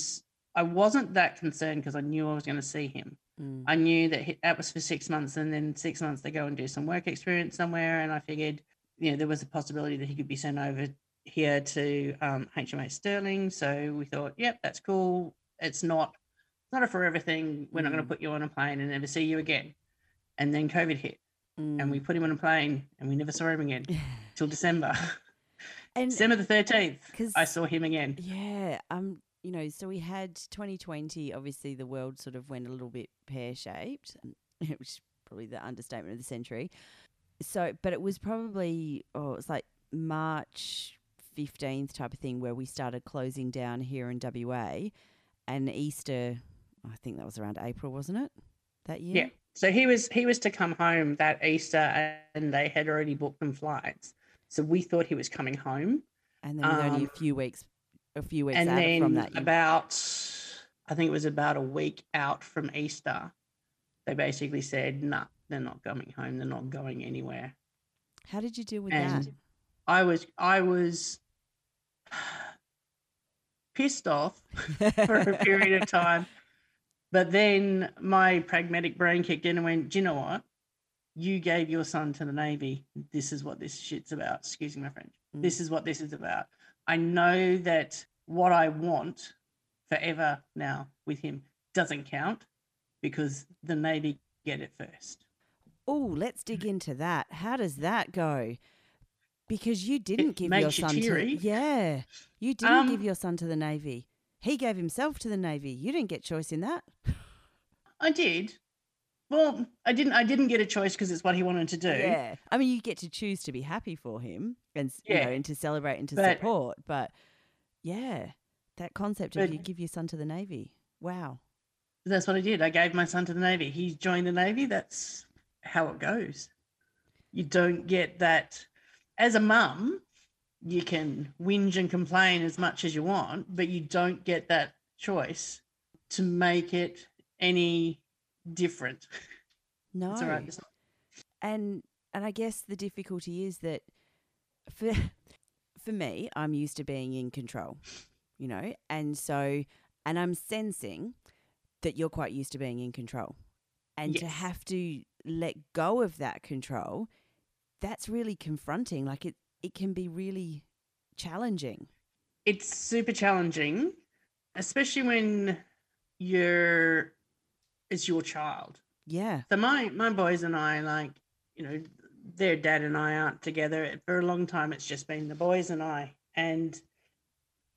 I wasn't that concerned because I knew I was going to see him. Mm. I knew that he, that was for six months, and then six months they go and do some work experience somewhere. And I figured, you know, there was a possibility that he could be sent over here to um, HMAS Stirling. So we thought, yep, that's cool. It's not, not a forever thing. We're not going Mm. to put you on a plane and never see you again. And then COVID hit, and we Mm. put him on a plane, and we never saw him again till December. and December the thirteenth, because I saw him again. Yeah, um, you know, so we had 2020. Obviously, the world sort of went a little bit pear shaped, which is probably the understatement of the century. So, but it was probably oh, it was like March 15th type of thing where we started closing down here in WA, and Easter. I think that was around April, wasn't it? That year. Yeah. So he was he was to come home that Easter, and they had already booked them flights. So we thought he was coming home, And then with only Um, a few weeks, a few weeks and then from that. you- about I think it was about a week out from Easter, they basically said, "Nah, they're not coming home. They're not going anywhere." how did you deal with and that? I was I was pissed off for a period of time. But then my pragmatic brain kicked in and went, Do you know what? You gave your son to the Navy. This is what this shit's about. Excuse my French. Mm. This is what this is about. I know that what I want forever now with him doesn't count because the Navy get it first. Oh, let's dig into that. How does that go? Because you didn't give your makes you son to yeah, you didn't give Um, your son to the navy. He gave himself to the navy. You didn't get choice in that. I did. Well, I didn't. I didn't get a choice because it's what he wanted to do. Yeah, I mean, you get to choose to be happy for him and s- you Yeah. know and to celebrate and to But- support. But yeah, that concept of you give your son to the navy. Wow. That's what I did. I gave my son to the Navy. He joined the Navy. That's how it goes. You don't get that. As a mum, you can whinge and complain as much as you want, but you don't get that choice to make it any different. No. It's all right. And and I guess the difficulty is that for for me, I'm used to being in control, you know, and so and I'm sensing that you're quite used to being in control, and to have to let go of that control, that's really confronting. Like it, it can be really challenging. It's super challenging, especially when you're it's your child. Yeah, So my my boys and I like, you know, their dad and I aren't together for a long time. It's just been the boys and I, and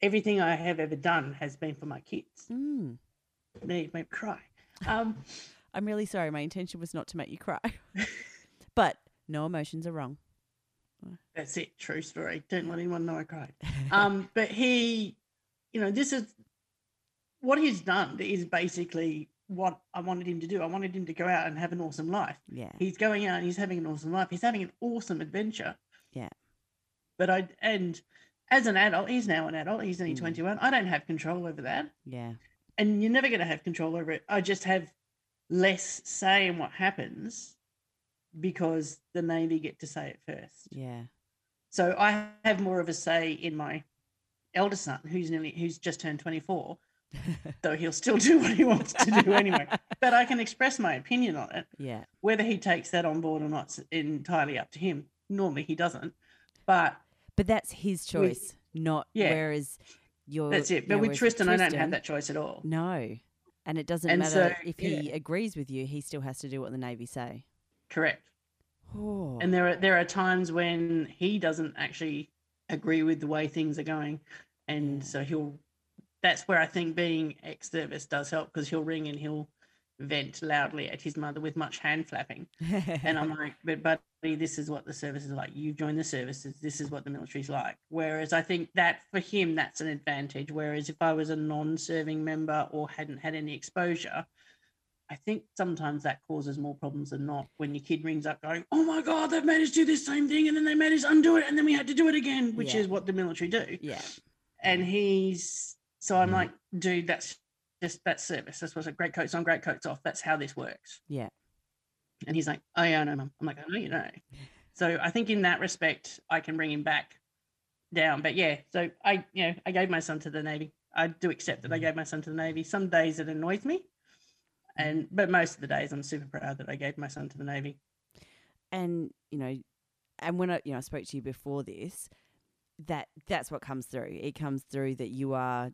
everything I have ever done has been for my kids. mm. Made me cry. Um, I'm really sorry. My intention was not to make you cry, but no emotions are wrong. That's it. True story. Don't let anyone know I cried. Um, but he, you know, this is what he's done is basically what I wanted him to do. I wanted him to go out and have an awesome life. Yeah. He's going out and he's having an awesome life. He's having an awesome adventure. Yeah. But I and as an adult, he's now an adult. He's only Mm. 21. I don't have control over that. Yeah. And you're never going to have control over it. I just have less say in what happens because the Navy get to say it first. Yeah. So I have more of a say in my eldest son, who's nearly who's just turned 24. though he'll still do what he wants to do anyway. But I can express my opinion on it. yeah. Whether he takes that on board or not is entirely up to him. Normally he doesn't. But But that's his choice, not Yeah. whereas your that's it. you But know, with whereas Tristan, I don't have that choice at all. No. And it doesn't And matter so, if he agrees with you, he still has to do what the Navy say. Correct. Oh. And there are there are times when he doesn't actually agree with the way things are going. And so he'll that's where I think being ex service does help because he'll ring and he'll vent loudly at his mother with much hand flapping. And I'm like, but buddy, this is what the service is like. You join the services. This is what the military's like. Whereas I think that for him, that's an advantage. Whereas if I was a non-serving member or hadn't had any exposure, I think sometimes that causes more problems than not. When your kid rings up going, "Oh my God, they've managed to do this same thing, and then they managed to undo it, and then we had to do it again," which Yeah. is what the military do. yeah. And he's so I'm mm-hmm. like, dude, that's just that's service. That's what's a great coats on, great coats off. That's how this works. Yeah. And he's like, oh, yeah, I know, mum. I'm like, I know you know. So I think in that respect, I can bring him back down. But yeah, so I, you know, I gave my son to the Navy. I do accept that I mm-hmm. gave my son to the Navy. Some days it annoys me. And, but most of the days I'm super proud that I gave my son to the Navy. and you know and when i you know i spoke to you before this that that's what comes through it comes through that you are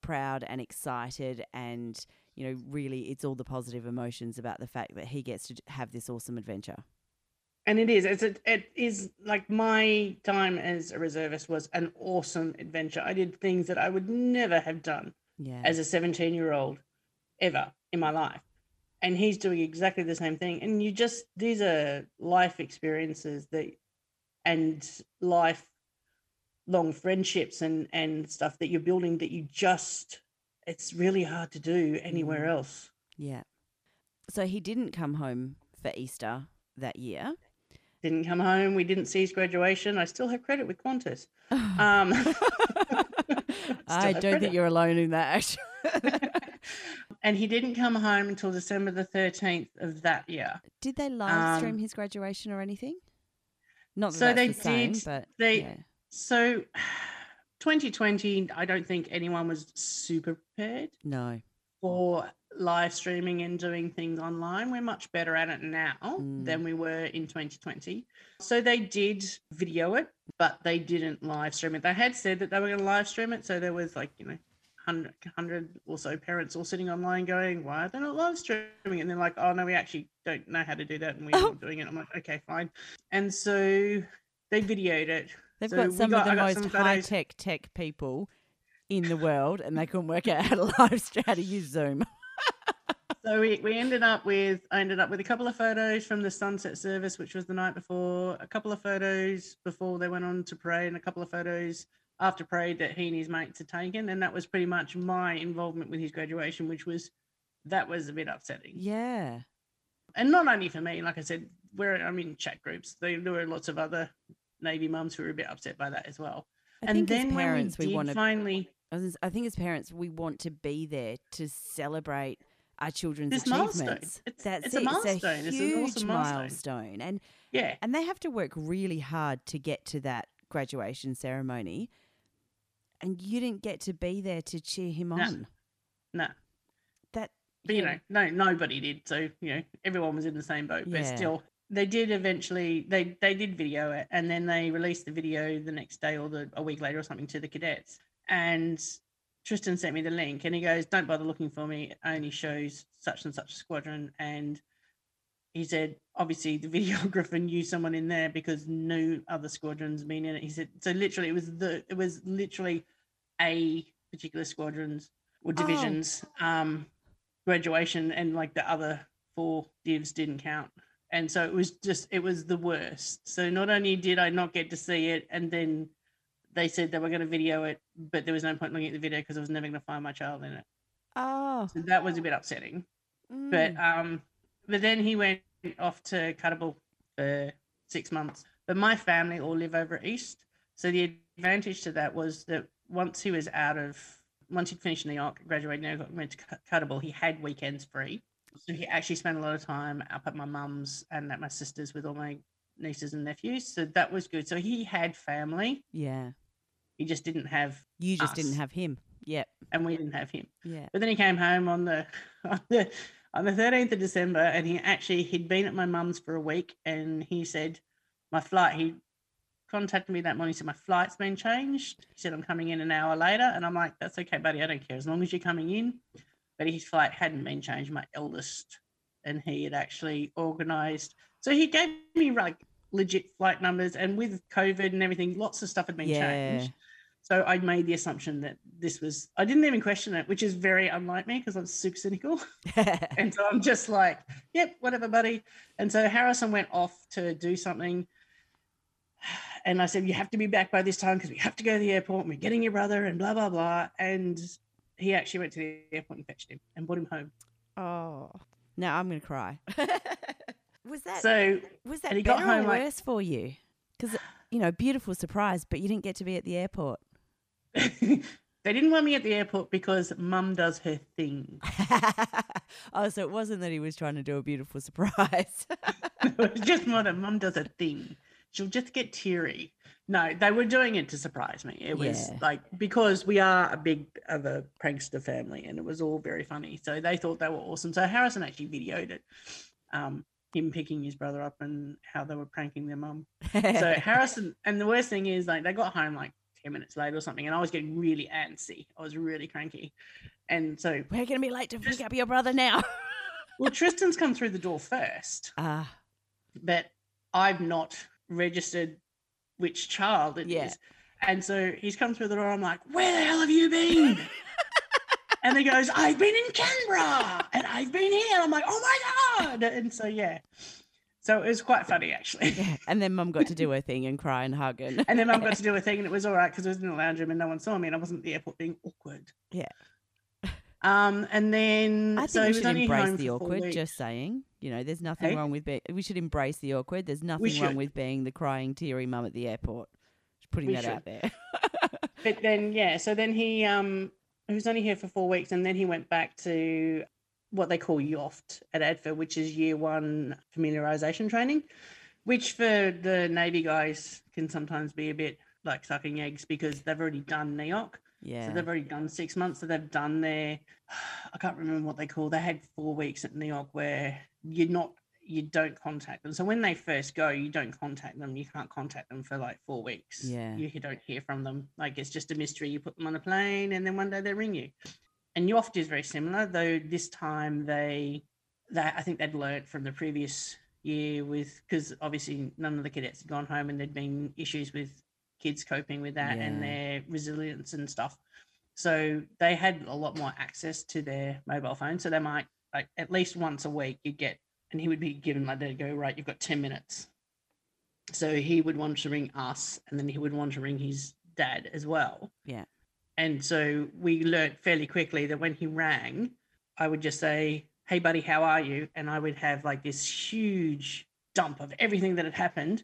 proud and excited and you know really it's all the positive emotions about the fact that he gets to have this awesome adventure And it is. It's a, it is like my time as a reservist was an awesome adventure. I did things that I would never have done yeah as a 17 year old ever in my life. And he's doing exactly the same thing. And you just, these are life experiences that, and life long friendships and, and stuff that you're building that you just, it's really hard to do anywhere Mm. else. yeah so he didn't come home for easter that year Didn't come home. We didn't see his graduation. I still have credit with Qantas. Um, i don't credit. think you're alone in that actually and he didn't come home until December the 13th of that year. did they live stream Um, his graduation or anything not that so they the same, did- but they- yeah. So 2020, I don't think anyone was super prepared no for live streaming and doing things online. We're much better at it now Mm. than we were in 2020. So they did video it, but they didn't live stream it. They had said that they were going to live stream it. So there was like, you know, 100, 100 or so parents all sitting online going, why are they not live streaming? And they're like, oh, no, we actually don't know how to do that. And we're Oh. not doing it. I'm like, okay, fine. And so they videoed it. They've So got some got- of the most high tech tech people in the world, and they couldn't work out how to live stream, how to use Zoom. So we, we ended up with I ended up with a couple of photos from the sunset service, which was the night before, a couple of photos before they went on to pray, and a couple of photos after parade that he and his mates had taken. And that was pretty much my involvement with his graduation, which was that was a bit upsetting. Yeah, And not only for me, like I said, we're I'm in chat groups. There, there were lots of other Navy mums who were a bit upset by that as well. I and then parents when we, we, want to. finally I think as parents we want to be there to celebrate our children's This milestone. achievements. It's- That's it's a milestone. It's a It's an huge awesome milestone. milestone, and yeah, and they have to work really hard to get to that graduation ceremony. And you didn't get to be there to cheer him No. on. no. That But you yeah. know, no, nobody did. So you know, everyone was in the same boat. But Yeah. still, they did eventually. They they did video it, and then they released the video the next day or the a week later or something to the cadets. And Tristan sent me the link, and he goes, "Don't bother looking for me. It only shows such and such a squadron." And he said, obviously the videographer knew someone in there because no other squadrons been in it. He said, so literally it was the it was literally a particular squadrons or Oh. divisions um graduation and like the other four divs didn't count. And so it was just it was the worst. So not only did I not get to see it and then they said they were going to video it, but there was no point looking at the video because I was never going to find my child in it. oh So that was a bit upsetting. Mm. But um, but then he went off to Kuttabul for six months. But my family all live over east, so the advantage to that was that once he was out of once he'd finished NEOC, graduated, now went to Kuttabul, he had weekends free. So he actually spent a lot of time up at my mum's and at my sister's with all my nieces and nephews. So that was good. So he had family. Yeah. He just didn't have. You just us. didn't have him. Yep. And we didn't have him. Yeah. But then he came home on the on the on the 13th of December and he actually he'd been at my mum's for a week and he said my flight he contacted me that morning. He said, My flight's been changed. He said, I'm coming in an hour later. And I'm like, That's okay, buddy. I don't care as long as you're coming in. But his flight hadn't been changed, my eldest. And he had actually organized. So he gave me like legit flight numbers. And with COVID and everything, lots of stuff had been yeah. changed. So I made the assumption that this was, I didn't even question it, which is very unlike me because I'm super cynical. and so I'm just like, yep, whatever, buddy. And so Harrison went off to do something and I said, You have to be back by this time because we have to go to the airport and we're getting your brother and blah, blah, blah. And he actually went to the airport and fetched him and brought him home. Oh, now I'm going to cry. was that so? Was that better or worse like, for you? Because you know, beautiful surprise, but you didn't get to be at the airport. they didn't want me at the airport because mum does her thing. oh, so it wasn't that he was trying to do a beautiful surprise. it was just more that mum does a thing she'll just get teary. No, they were doing it to surprise me. It was yeah. like because we are a big of a prankster family, and it was all very funny. So they thought they were awesome. So Harrison actually videoed it, um, him picking his brother up and how they were pranking their mum. so Harrison, and the worst thing is like they got home like ten minutes late or something, and I was getting really antsy. I was really cranky, and so we're gonna be late to pick up your brother now. well, Tristan's come through the door first. Ah. Uh. But I've not registered which child it yeah. is, And so he's come through the door. I'm like, where the hell have you been? and he goes, I've been in Canberra and I've been here. I'm like, oh my God. And so, yeah. So it was quite funny, actually. Yeah. And then mum got to do her thing and cry and hug. And, and then mum got to do her thing and it was all right because it was in the lounge room and no one saw me and I wasn't at the airport being awkward. Yeah. Um, and then I think so we should embrace the awkward. Just saying, you know, there's nothing hey? wrong with being. We should embrace the awkward. There's nothing wrong with being the crying, teary mum at the airport. Just putting we that should. out there. but then, yeah. So then he um he was only here for four weeks, and then he went back to what they call YOFT at ADFA, which is Year One familiarization training, which for the Navy guys can sometimes be a bit like sucking eggs because they've already done NEOC. Yeah. So they've already done six months. So they've done their, I can't remember what they call. They had four weeks at NEOC where you're not, you don't contact them. So when they first go, you don't contact them. You can't contact them for like four weeks. Yeah. You, you don't hear from them. Like it's just a mystery. You put them on a plane and then one day they ring you. And YOFT is very similar, though this time they, they I think they'd learned from the previous year with because obviously none of the cadets had gone home and there'd been issues with kids coping with that yeah. and their resilience and stuff. So they had a lot more access to their mobile phone. So they might like at least once a week you'd get and he would be given like they go, right, you've got 10 minutes. So he would want to ring us and then he would want to ring his dad as well. Yeah. And so we learned fairly quickly that when he rang, I would just say, Hey buddy, how are you? And I would have like this huge dump of everything that had happened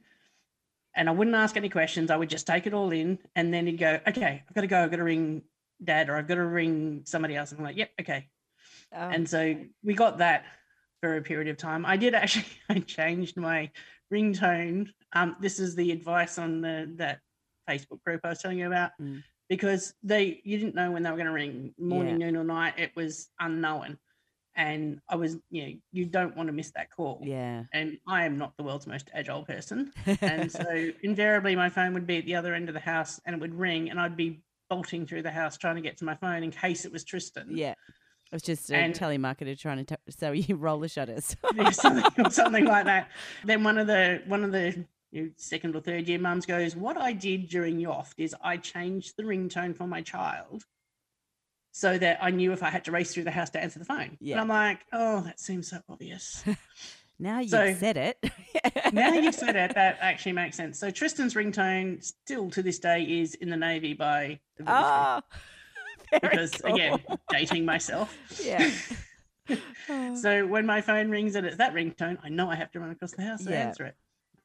and I wouldn't ask any questions. I would just take it all in, and then he'd go, "Okay, I've got to go. I've got to ring dad, or I've got to ring somebody else." And I'm like, "Yep, okay." Oh. And so we got that for a period of time. I did actually. I changed my ringtone. Um, this is the advice on the that Facebook group I was telling you about. Mm. Because they, you didn't know when they were going to ring, morning, yeah. noon, or night. It was unknown and I was, you know, you don't want to miss that call. Yeah. And I am not the world's most agile person. and so invariably my phone would be at the other end of the house and it would ring and I'd be bolting through the house trying to get to my phone in case it was Tristan. Yeah. It was just a and, telemarketer trying to t- so you roll the shutters. something, something like that. Then one of the one of the you know, second or third year mums goes, What I did during YOFT is I changed the ringtone for my child so that I knew if I had to race through the house to answer the phone. Yeah. And I'm like, oh, that seems so obvious. now you've so, said it. now you've said it, that actually makes sense. So Tristan's ringtone still to this day is in the Navy by the Oh, because cool. again, dating myself. Yeah. Oh. so when my phone rings and it's that ringtone, I know I have to run across the house to Yeah. answer it.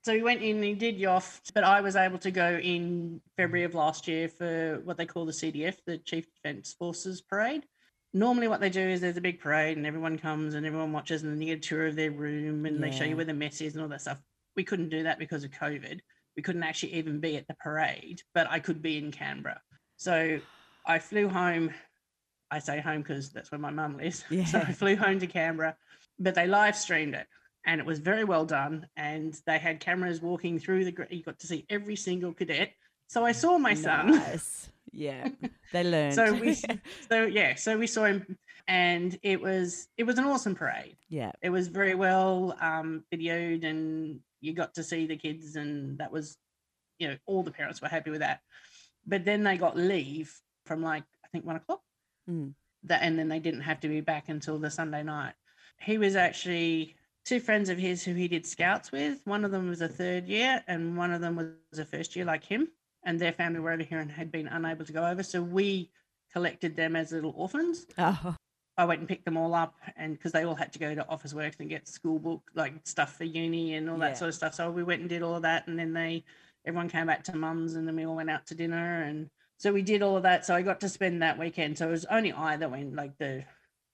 So we went in and he did Yoft, but I was able to go in February of last year for what they call the CDF, the Chief Defence Forces Parade. Normally, what they do is there's a big parade and everyone comes and everyone watches, and then you get a tour of their room and they show you where the mess is and all that stuff. We couldn't do that because of COVID. We couldn't actually even be at the parade, but I could be in Canberra. So I flew home. I say home because that's where my mum lives. So I flew home to Canberra, but they live streamed it and it was very well done. And they had cameras walking through the. You got to see every single cadet. So I saw my son. Nice. Yeah. They learned. So we, so yeah, so we saw him, and it was it was an awesome parade. yeah. It was very well um, videoed, and you got to see the kids, and that was, you know, all the parents were happy with that. But then they got leave from like I think one o'clock, Mm. that, and then they didn't have to be back until the Sunday night. He was actually two friends of his who he did scouts with. One of them was a third year, and one of them was a first year, like him. And their family were over here and had been unable to go over, so we collected them as little orphans. Oh, I went and picked them all up, and because they all had to go to Office Works and get school book like stuff for uni and all Yeah. that sort of stuff. So we went and did all of that, and then they everyone came back to mum's, and then we all went out to dinner, and so we did all of that. So I got to spend that weekend. So it was only I that went, like the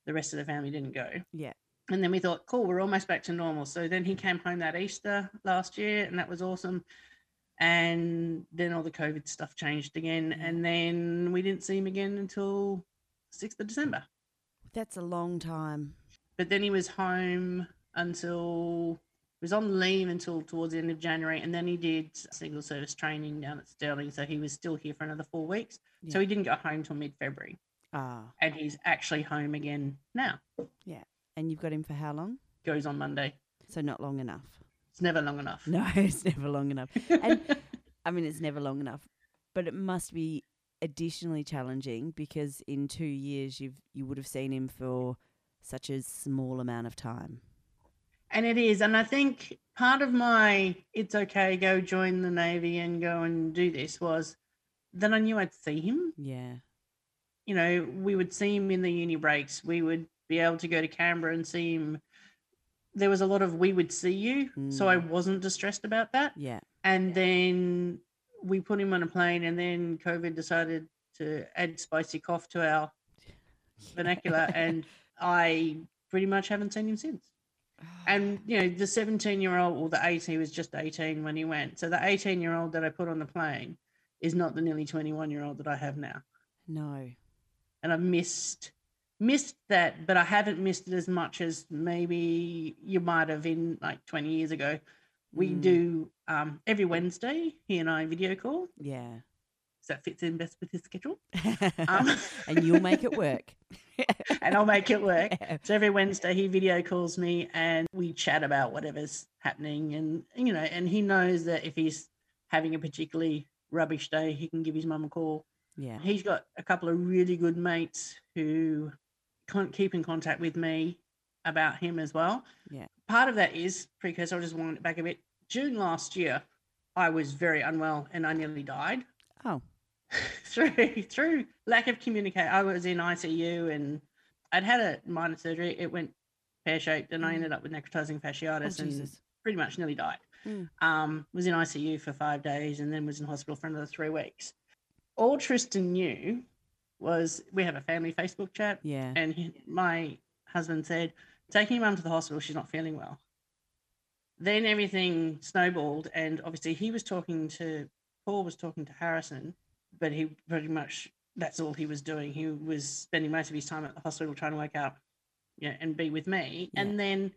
the rest of the family didn't go. Yeah. And then we thought, cool, we're almost back to normal. So then he came home that Easter last year, and that was awesome. And then all the COVID stuff changed again, and then we didn't see him again until sixth of December that's a long time. but then he was home until he was on leave until towards the end of January, and then he did single service training down at Stirling, so he was still here for another four weeks. So he didn't go home till mid February, Ah. and he's actually home again now. And you've got him for how long? Goes on Monday. So not long enough. It's never long enough. No, it's never long enough. And I mean, it's never long enough, but it must be additionally challenging because in two years you've you would have seen him for such a small amount of time. And it is. And I think part of my it's okay, go join the Navy and go and do this was that I knew I'd see him. Yeah. You know, we would see him in the uni breaks. We would be able to go to Canberra and see him. There was a lot of we would see you. So I mm. wasn't distressed about that. Yeah. And then we put him on a plane, and then COVID decided to add spicy cough to our vernacular. and I pretty much haven't seen him since. And you know, the 17 year old or the 18, he was just 18 when he went. So the 18 year old that I put on the plane is not the nearly 21 year old that I have now. no. And I've missed missed that, but I haven't missed it as much as maybe you might have in like 20 years ago. We Mm. do um, every Wednesday, he and I video call. Yeah. So that fits in best with his schedule. Um, and you'll make it work. and I'll make it work. So every Wednesday he video calls me and we chat about whatever's happening and you know and he knows that if he's having a particularly rubbish day he can give his mum a call. Yeah. He's got a couple of really good mates who can't keep in contact with me about him as well. Yeah. Part of that is precursor, I'll just wind it back a bit. June last year, I was very unwell and I nearly died Oh. through through lack of communication. I was in ICU and I'd had a minor surgery. It went pear shaped, and I Mm. ended up with necrotizing Oh, fasciitis and pretty much nearly died. Mm. Um, was in ICU for five days and then was in hospital for another three weeks. All Tristan knew was we have a family Facebook chat, Yeah. and he, my husband said, "Taking your mum to the hospital. She's not feeling well." Then everything snowballed, and obviously he was talking to Paul was talking to Harrison, but he pretty much that's all he was doing. He was spending most of his time at the hospital trying to work out, yeah, and be with me. Yeah. And then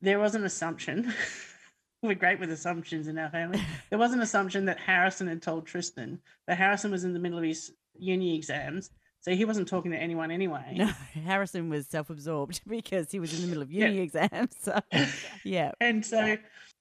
there was an assumption. We're great with assumptions in our family. There was an assumption that Harrison had told Tristan that Harrison was in the middle of his uni exams, so he wasn't talking to anyone anyway. No, Harrison was self-absorbed because he was in the middle of Yeah. uni exams. So, yeah. And so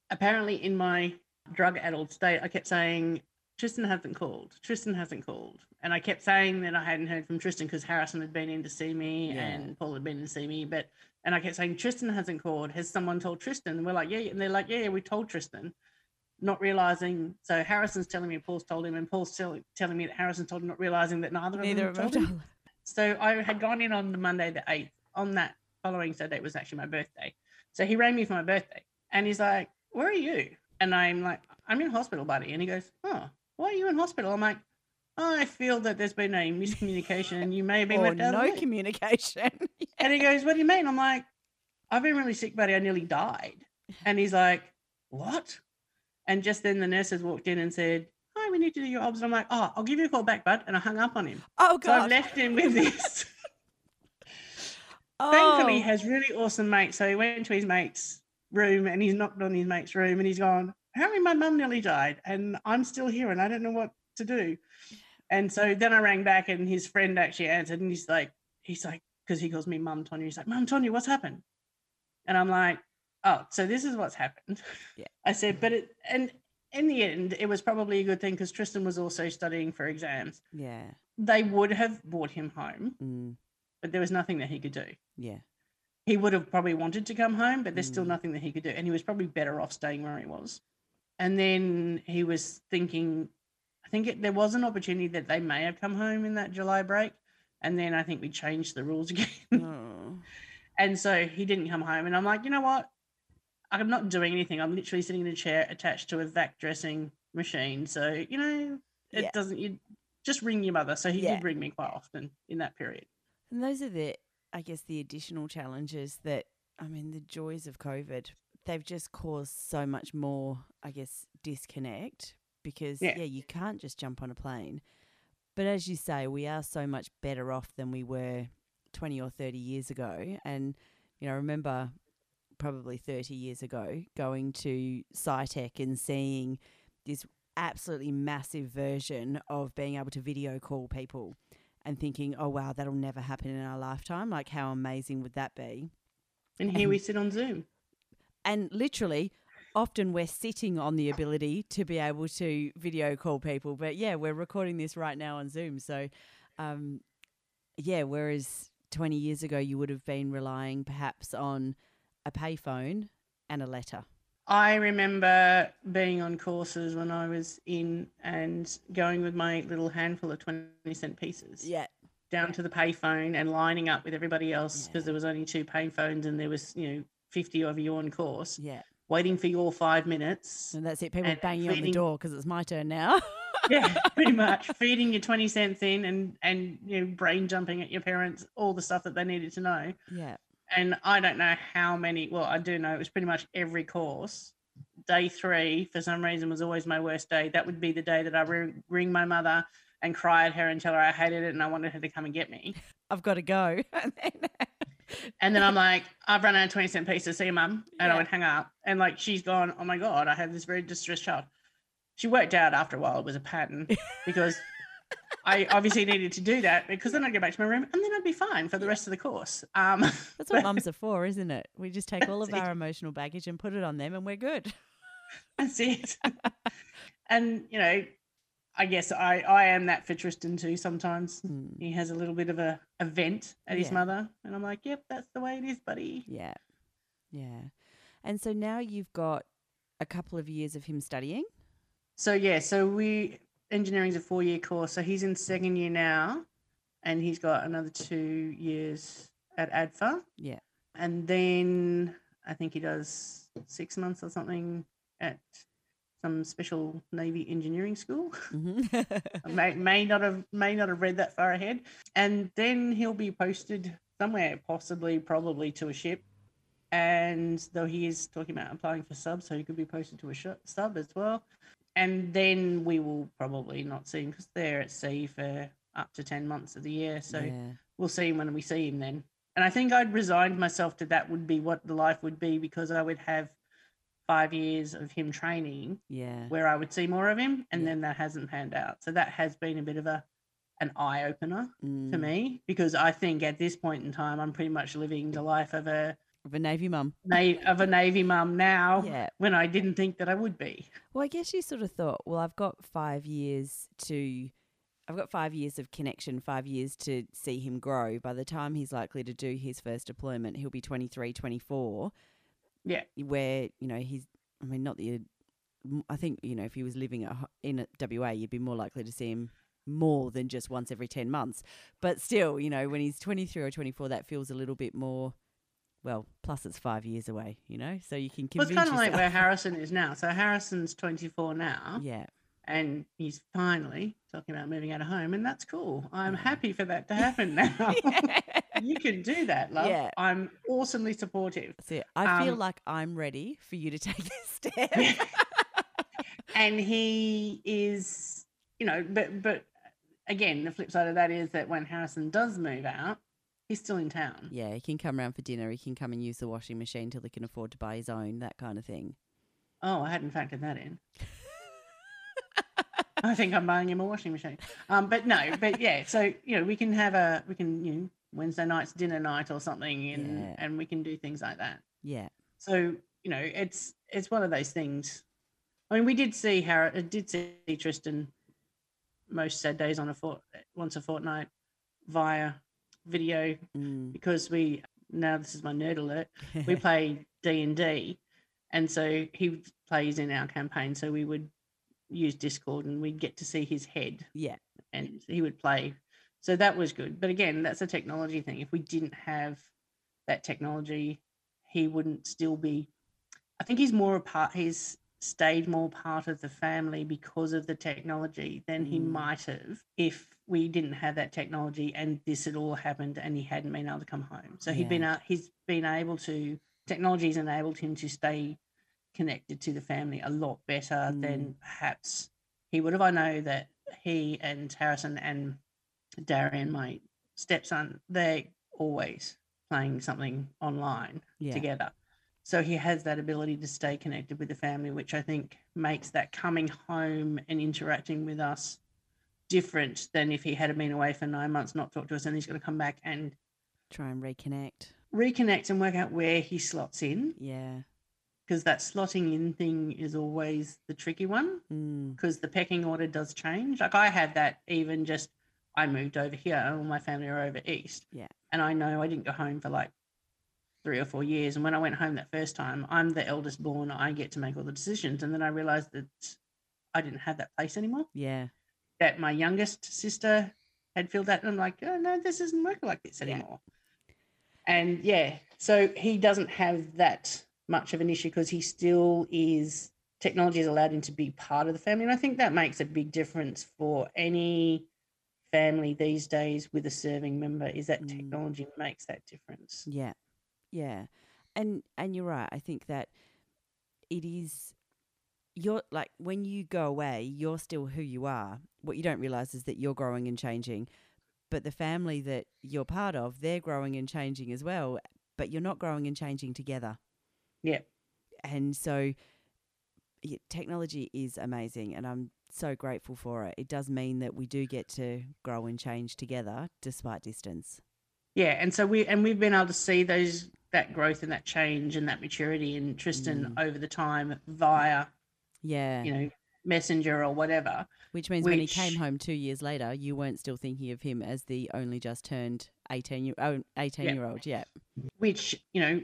apparently in my drug addled state, I kept saying, Tristan hasn't called. Tristan hasn't called. And I kept saying that I hadn't heard from Tristan because Harrison had been in to see me Yeah. and Paul had been in to see me. But and I kept saying, Tristan hasn't called. Has someone told Tristan? And we're like, yeah. And they're like, yeah, yeah, we told Tristan. Not realizing, so Harrison's telling me Paul's told him, and Paul's tell, telling me that Harrison told him, not realizing that neither, Neither of them told him. So I had gone in on the Monday the 8th on that following Saturday was actually my birthday. So he rang me for my birthday and he's like, Where are you? And I'm like, I'm in hospital, buddy. And he goes, Oh, why are you in hospital? I'm like, oh, I feel that there's been a miscommunication and you may have been left out no communication. And he goes, What do you mean? I'm like, I've been really sick, buddy. I nearly died. And he's like, What? And just then the nurses walked in and said, Hi, we need to do your obs. And I'm like, Oh, I'll give you a call back, bud. And I hung up on him. oh God. So I've left him with this. oh. Thankfully, he oh. has really awesome mates. So he went to his mate's room and he's knocked on his mate's room and he's gone, Apparently, my mum nearly died and I'm still here and I don't know what to do. And so then I rang back and his friend actually answered and he's like, he's like, because he calls me Mum Tonya. He's like, Mum Tonya, what's happened? And I'm like, oh, so this is what's happened. Yeah. I said, but it, and in the end, it was probably a good thing because Tristan was also studying for exams. yeah. They would have brought him home, Mm, but there was nothing that he could do. yeah. He would have probably wanted to come home, but there's still Mm. nothing that he could do. And he was probably better off staying where he was. And then he was thinking, I think it, there was an opportunity that they may have come home in that July break. And then I think we changed the rules again. Oh. and so he didn't come home. And I'm like, you know what? I'm not doing anything. I'm literally sitting in a chair attached to a vac dressing machine. So, you know, it Yeah. doesn't, you just ring your mother. So he Yeah. did ring me quite often in that period. And those are the, I guess, the additional challenges that, I mean, the joys of COVID, they've just caused so much more, I guess, disconnect because, Yeah. yeah, you can't just jump on a plane. But as you say, we are so much better off than we were 20 or 30 years ago. And, you know, I remember probably 30 years ago going to SciTech and seeing this absolutely massive version of being able to video call people and thinking, oh, wow, that'll never happen in our lifetime. Like, how amazing would that be? And here we sit on Zoom. And literally, often we're sitting on the ability to be able to video call people. But yeah, we're recording this right now on Zoom. So, um, yeah, whereas 20 years ago, you would have been relying perhaps on a payphone and a letter. I remember being on courses when I was in and going with my little handful of 20 cent pieces Yeah. down to the payphone and lining up with everybody else because Yeah. there was only two payphones and there was, you know, 50 of you on course Yeah. waiting for your five minutes. And that's it. People banging on the door because it's my turn now. yeah, pretty much feeding your 20 cents in and, and, you know, brain jumping at your parents, all the stuff that they needed to know. yeah. And I don't know how many. Well, I do know it was pretty much every course. Day three, for some reason, was always my worst day. That would be the day that I ring, ring my mother and cry at her and tell her I hated it and I wanted her to come and get me. I've got to go. and then, And then I'm like, I've run out of 20 cent pieces. See you, mum. And I would hang up. And like, she's gone, oh my God, I have this very distressed child. She worked out after a while it was a pattern because I obviously needed to do that because then I'd go back to my room and then I'd be fine for the rest of the course. Um, that's what mums are for, isn't it? We just take all of That's it. our emotional baggage and put it on them and we're good. That's it. and you know, I guess I I am that for Tristan too. Sometimes Hmm. he has a little bit of a, a vent at his mother, and I'm like, yep, that's the way it is, buddy. Yeah. Yeah. And so now you've got a couple of years of him studying. So yeah, so we engineering's a four year course. So he's in second year now, and he's got another two years at ADFA, Yeah. and then I think he does six months or something at some special Navy engineering school. Mm-hmm. May, may not have may not have read that far ahead and then he'll be posted somewhere possibly probably to a ship and though he is talking about applying for subs so he could be posted to a sh- sub as well and then we will probably not see him because they're at sea for up to 10 months of the year so yeah. we'll see him when we see him then and i think i'd resigned myself to that would be what the life would be because i would have five years of him training Yeah. where I would see more of him, and Yeah. then that hasn't panned out. So that has been a bit of a an eye opener to Mm. me because I think at this point in time I'm pretty much living the life of a Of a Navy mum. na- of a navy mum now Yeah. when I didn't think that I would be. Well, I guess you sort of thought, well, I've got five years to, I've got five years of connection, five years to see him grow. By the time he's likely to do his first deployment, he'll be 23, 24, Yeah, where, you know, he's, I mean, not that you, I think, you know, if he was living at, in a WA, you'd be more likely to see him more than just once every 10 months. But still, you know, when he's 23 or 24, that feels a little bit more Well, plus it's five years away, you know, so you can Well, convince it's kind of like where Harrison is now. So Harrison's 24 now, yeah, and he's finally talking about moving out of home, and that's cool. I'm happy for that to happen now. you can do that, love. Yeah. I'm awesomely supportive. so I feel Um, like I'm ready for you to take this step. and he is, you know, but but again, the flip side of that is that when Harrison does move out, he's still in town. yeah, he can come around for dinner. He can come and use the washing machine till he can afford to buy his own, that kind of thing. Oh, I hadn't factored that in. I think I'm buying him a washing machine. Um, but no, but yeah, so you know, we can have a we can you know Wednesday night's dinner night or something, and Yeah. and we can do things like that. Yeah, So you know, it's it's one of those things. I mean, we did see Har uh, did see Tristan most sad days on a fort once a fortnight via video mm. because we now this is my nerd alert we play D and D, and so he plays in our campaign. So we would use Discord, and we'd get to see his head, yeah, and he would play. So that was good. But again, that's a technology thing. If we didn't have that technology, he wouldn't still be. I think he's more a part. He's stayed more part of the family because of the technology than he Mm. might have if we didn't have that technology and this had all happened and he hadn't been able to come home. So he'd Yeah. been a- he's been able to technology's enabled him to stay connected to the family a lot better than perhaps he would have. I know that he and Harrison and Darian, my stepson, they're always playing something online yeah, together. So he has that ability to stay connected with the family, which I think makes that coming home and interacting with us different than if he had been away for nine months, not talked to us, and he's going to come back and Try and reconnect. reconnect and work out where he slots in. Yeah, Because that slotting in thing is always the tricky one mm. because the pecking order does change. Like I had that even just I moved over here and all my family are over east. Yeah. And I know I didn't go home for like three or four years. And when I went home that first time, I'm the eldest born. I get to make all the decisions. And then I realized that I didn't have that place anymore. yeah, That my youngest sister had filled that. And I'm like, oh no, this isn't working like this Yeah. anymore. And yeah, so he doesn't have that much of an issue because he still is technology has allowed him to be part of the family. And I think that makes a big difference for any family these days with a serving member is that Mm. technology makes that difference. yeah, yeah. And and you're right. I think that it is. You're like when you go away, you're still who you are. What you don't realize is that you're growing and changing, but the family that you're part of, they're growing and changing as well. But you're not growing and changing together. Yeah. and so yeah, technology is amazing and i'm so grateful for it it does mean that we do get to grow and change together despite distance Yeah. And so we and we've been able to see those that growth and that change and that maturity in Tristan over the time via, yeah you know, messenger or whatever. which means when he came home two years later you weren't still thinking of him as the only just turned 18 year, oh, 18 Yeah. year old yeah which you know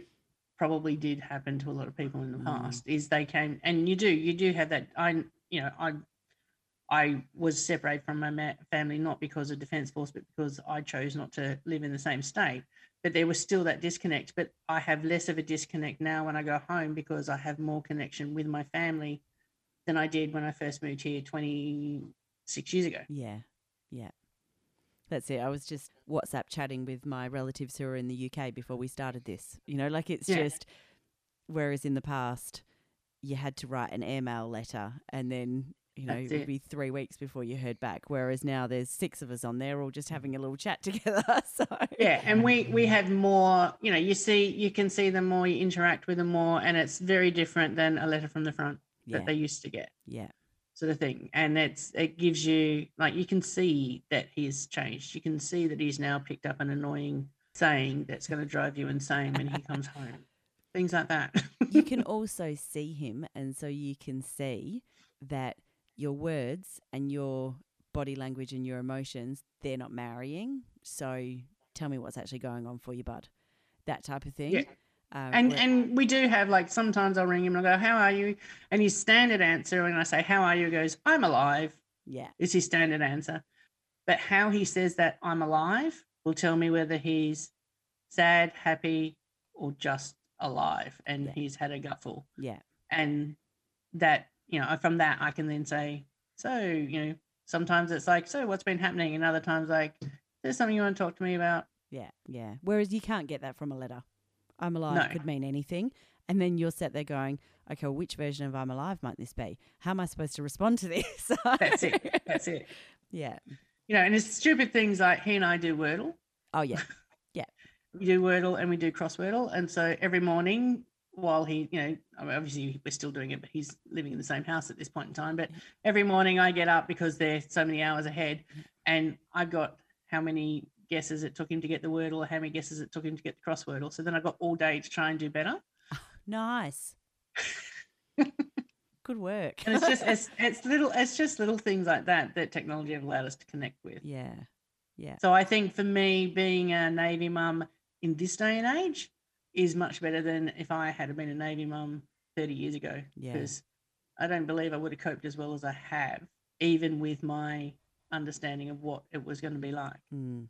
probably did happen to a lot of people in the Mm. past is they came and you do you do have that i you know i i was separated from my ma- family not because of defense force but because i chose not to live in the same state. But there was still that disconnect but i have less of a disconnect now when i go home because i have more connection with my family than i did when i first moved here 26 years ago. Yeah yeah. That's it. I was just whatsapp chatting with my relatives who are in the uk before we started this. You know like it's Yeah. just whereas in the past you had to write an email letter and then you know That's it would be three weeks before you heard back whereas now there's six of us on there all just mm. having a little chat together so. Yeah and we we have more you know you see you can see them more you interact with them more and it's very different than a letter from the front yeah. that they used to get. Yeah. Sort of thing and it's it gives you like you can see that he's changed. You can see that he's now picked up an annoying saying that's going to drive you insane when he comes home. Things like that. You can also see him and so you can see that your words and your body language and your emotions they're not marrying so tell me what's actually going on for you bud that type of thing Yeah. um, and and we do have like sometimes i'll ring him and i go how are you and his standard answer when i say how are you he goes i'm alive yeah is his standard answer. But how he says that I'm alive will tell me whether he's sad, happy, or just alive and Yeah. he's had a gutful. Yeah. And that, you know, from that I can then say, so, you know, sometimes it's like, so what's been happening? And other times like, there's something you want to talk to me about. Yeah. Yeah. Whereas you can't get that from a letter. I'm alive No. could mean anything. And then you're sat there going, okay, well, which version of I'm alive might this be? How am I supposed to respond to this? That's it. That's it. yeah. You know, and it's stupid things like he and I do Wordle. Oh, yeah. Yeah. We do Wordle and we do crosswordle. And so every morning, while he, you know, I mean, obviously we're still doing it, but he's living in the same house at this point in time. But mm-hmm. every morning I get up because they're so many hours ahead, and I've got how many guesses it took him to get the Wordle, how many guesses it took him to get the crosswordle. So then I've got all day to try and do better. Nice. Good work. And it's just it's it's little it's just little things like that that technology have allowed us to connect with. yeah. Yeah. So I think for me, being a Navy mum in this day and age is much better than if I had been a Navy mum 30 years ago. Yeah. Because I don't believe I would have coped as well as I have, even with my understanding of what it was going to be like. Mm.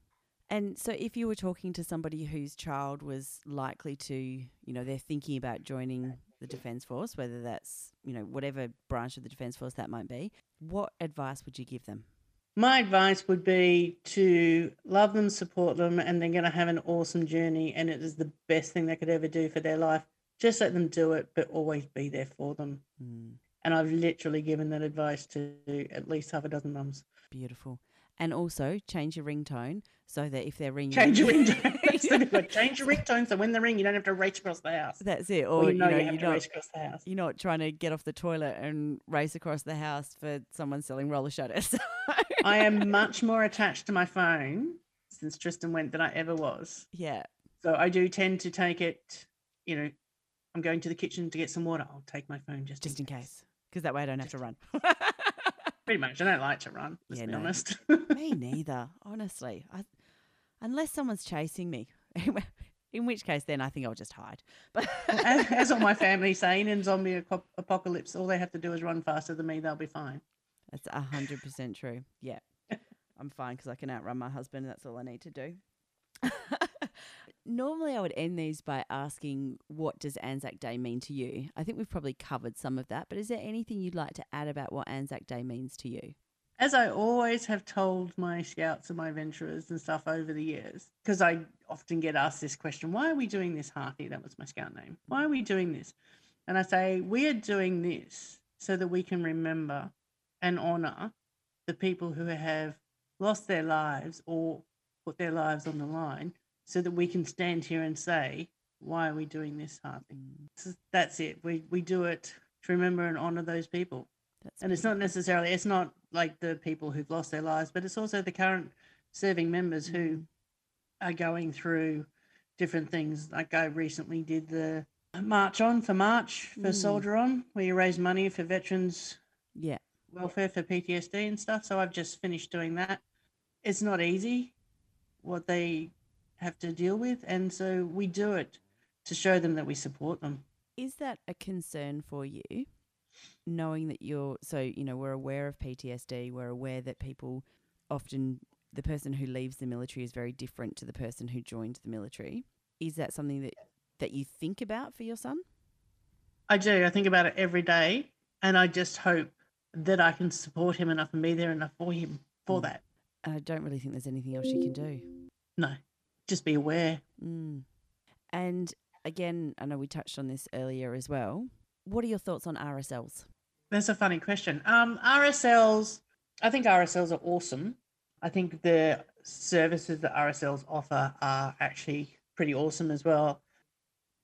And so, if you were talking to somebody whose child was likely to, you know, they're thinking about joining the Defence Force, whether that's, you know, whatever branch of the Defence Force that might be, what advice would you give them? My advice would be to love them, support them, and they're going to have an awesome journey. And it is the best thing they could ever do for their life. Just let them do it, but always be there for them. Mm, And I've literally given that advice to at least half a dozen mums. beautiful. And also change your ringtone so that if they're ringing, Change your ringtone. That's the good one. Change your ringtone so when they ring, you don't have to race across the house. That's it. Or, Or, you know you, you know, have you're to not, race across the house. you're not trying to get off the toilet and race across the house for someone selling roller shutters. I am much more attached to my phone since Tristan went than I ever was. yeah. So I do tend to take it, you know, I'm going to the kitchen to get some water. I'll take my phone just, Just in case. Because that way I don't have to run. Pretty much. I don't like to run, let's Yeah, be no. honest. Me neither, honestly. I, unless someone's chasing me, in which case then I think I'll just hide. But as, as all my family saying in zombie apocalypse, all they have to do is run faster than me, they'll be fine. that's a hundred percent true. Yeah, I'm fine because I can outrun my husband. That's all I need to do. Normally, I would end these by asking, "What does Anzac Day mean to you?" I think we've probably covered some of that, but is there anything you'd like to add about what Anzac Day means to you? as I always have told my scouts and my adventurers and stuff over the years, because I often get asked this question, why are we doing this, Harthy? That was my scout name. Why are we doing this? And I say, we are doing this so that we can remember and honour the people who have lost their lives or put their lives on the line so that we can stand here and say, why are we doing this, Harthy? So That's it. We, we do it to remember and honour those people. That's and it's not necessarily it's not like the people who've lost their lives but it's also the current serving members who are going through different things. Like i recently did the march on for march for Mm. soldier on where you raise money for veterans yeah, welfare for ptsd and stuff. So i've just finished doing that. It's not easy what they have to deal with and so we do it to show them that we support them Is that a concern for you? Knowing that you're so, you know, we're aware of PTSD, we're aware that people often, the person who leaves the military is very different to the person who joined the military. Is that something that, that you think about for your son? I do. I think about it every day, and I just hope that I can support him enough and be there enough for him for Mm. that. And I don't really think there's anything else you can do. No, just be aware. Mm. And again, I know we touched on this earlier as well. What are your thoughts on RSLs? That's a funny question. Um, RSLs, I think RSLs are awesome. I think the services that RSLs offer are actually pretty awesome as well.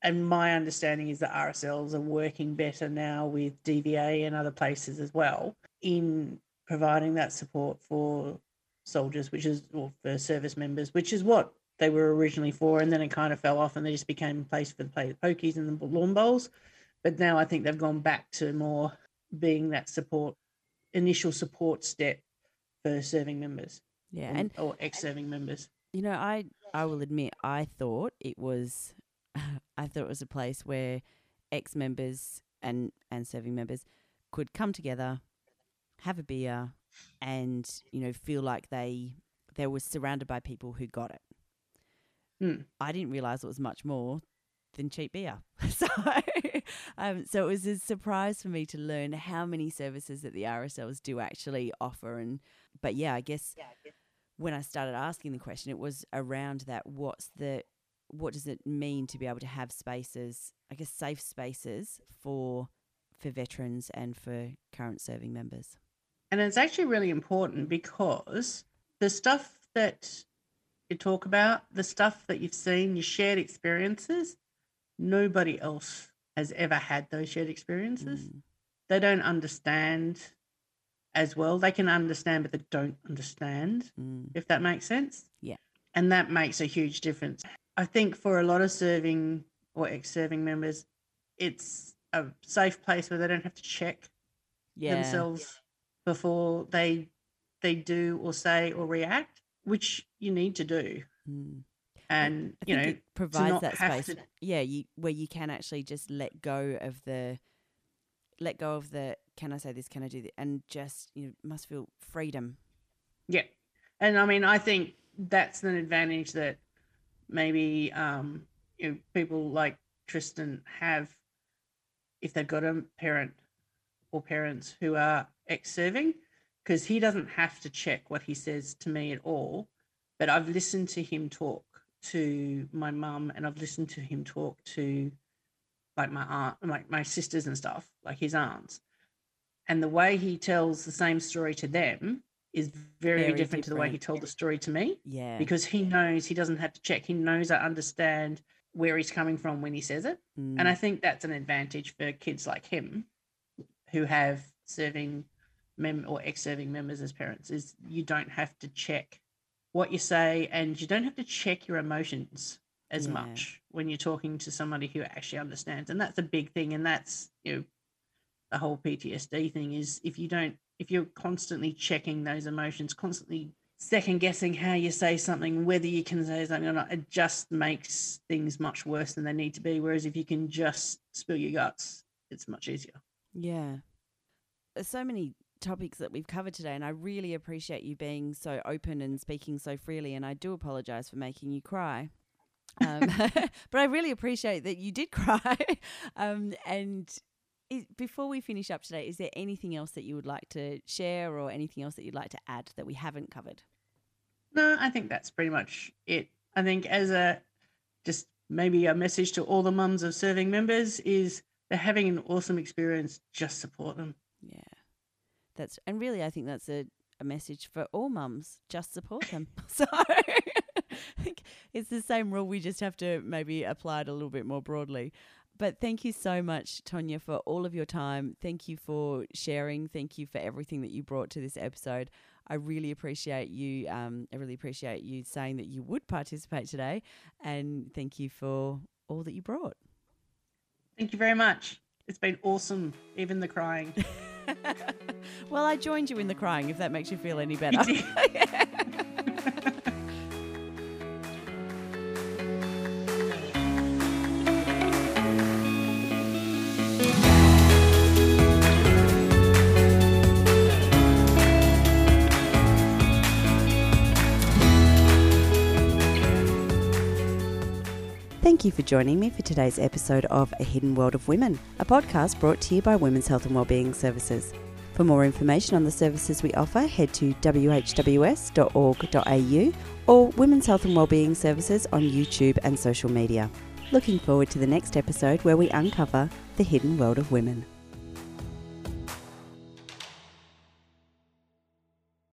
And my understanding is that RSLs are working better now with DVA and other places as well in providing that support for soldiers, which is or for service members, which is what they were originally for. And then it kind of fell off and they just became a place for the play pokies and the lawn bowls. But now I think they've gone back to more being that support, initial support step for serving members Yeah, and, and or ex-serving members. You know, I I will admit I thought it was I thought it was a place where ex members and and serving members could come together, have a beer, and you know feel like they they were surrounded by people who got it. Hmm. I didn't realize it was much more than cheap beer. So, um, so it was a surprise for me to learn how many services that the RSLs do actually offer. And but yeah, I guess, yeah, I guess. when I started asking the question, it was around that. What's the what does it mean to be able to have spaces? I guess safe spaces for for veterans and for current serving members. And it's actually really important because the stuff that you talk about, the stuff that you've seen, your shared experiences, nobody else has ever had those shared experiences. Mm. They don't understand as well. They can understand, but they don't understand, mm. if that makes sense. Yeah. And that makes a huge difference. I think for a lot of serving or ex serving members, it's a safe place where they don't have to check yeah. themselves before they they do or say or react, which you need to do. Mm. And you know, provides that space. To... yeah, you where you can actually just let go of the let go of the can I say this, can I do that, and just you know, must feel freedom. Yeah, and I mean, I think that's an advantage that maybe um, you know, people like Tristan have if they've got a parent or parents who are ex serving, because he doesn't have to check what he says to me at all. But I've listened to him talk to my mum and I've listened to him talk to like my aunt, like my sisters and stuff, like his aunts. And the way he tells the same story to them is very, very different, different, to the way he told the story to me. Yeah. Because he knows he doesn't have to check. He knows I understand where he's coming from when he says it. Mm. And I mm. think that's an advantage for kids like him who have serving mem or ex-serving members as parents is you don't have to check what you say and you don't have to check your emotions as yeah. much when you're talking to somebody who actually understands and that's a big thing and that's you know the whole PTSD thing is if you don't if you're constantly checking those emotions constantly second guessing how you say something, whether you can say something or not, it just makes things much worse than they need to be. Whereas if you can just spill your guts, it's much easier. Yeah. There's so many topics that we've covered today, and I really appreciate you being so open and speaking so freely. And I do apologize for making you cry. Um, but I really appreciate that you did cry. um, and is, before we finish up today, is there anything else that you would like to share or anything else that you'd like to add that we haven't covered? No, I think that's pretty much it. I think as a just maybe a message to all the mums of serving members is they're having an awesome experience, just support them. That's and really I think that's a, a message for all mums, just support them. so it's the same rule we just have to maybe apply it a little bit more broadly. But thank you so much, Tonya, for all of your time. Thank you for sharing. Thank you for everything that you brought to this episode. I really appreciate you. Um, I really appreciate you saying that you would participate today, and thank you for all that you brought. Thank you very much. It's been awesome, even the crying. well, I joined you in the crying, if that makes you feel any better. Thank you for joining me for today's episode of A Hidden World of Women, a podcast brought to you by Women's Health and Wellbeing Services. For more information on the services we offer, head to whws.org.au or Women's Health and Wellbeing Services on YouTube and social media. Looking forward to the next episode where we uncover the hidden world of women.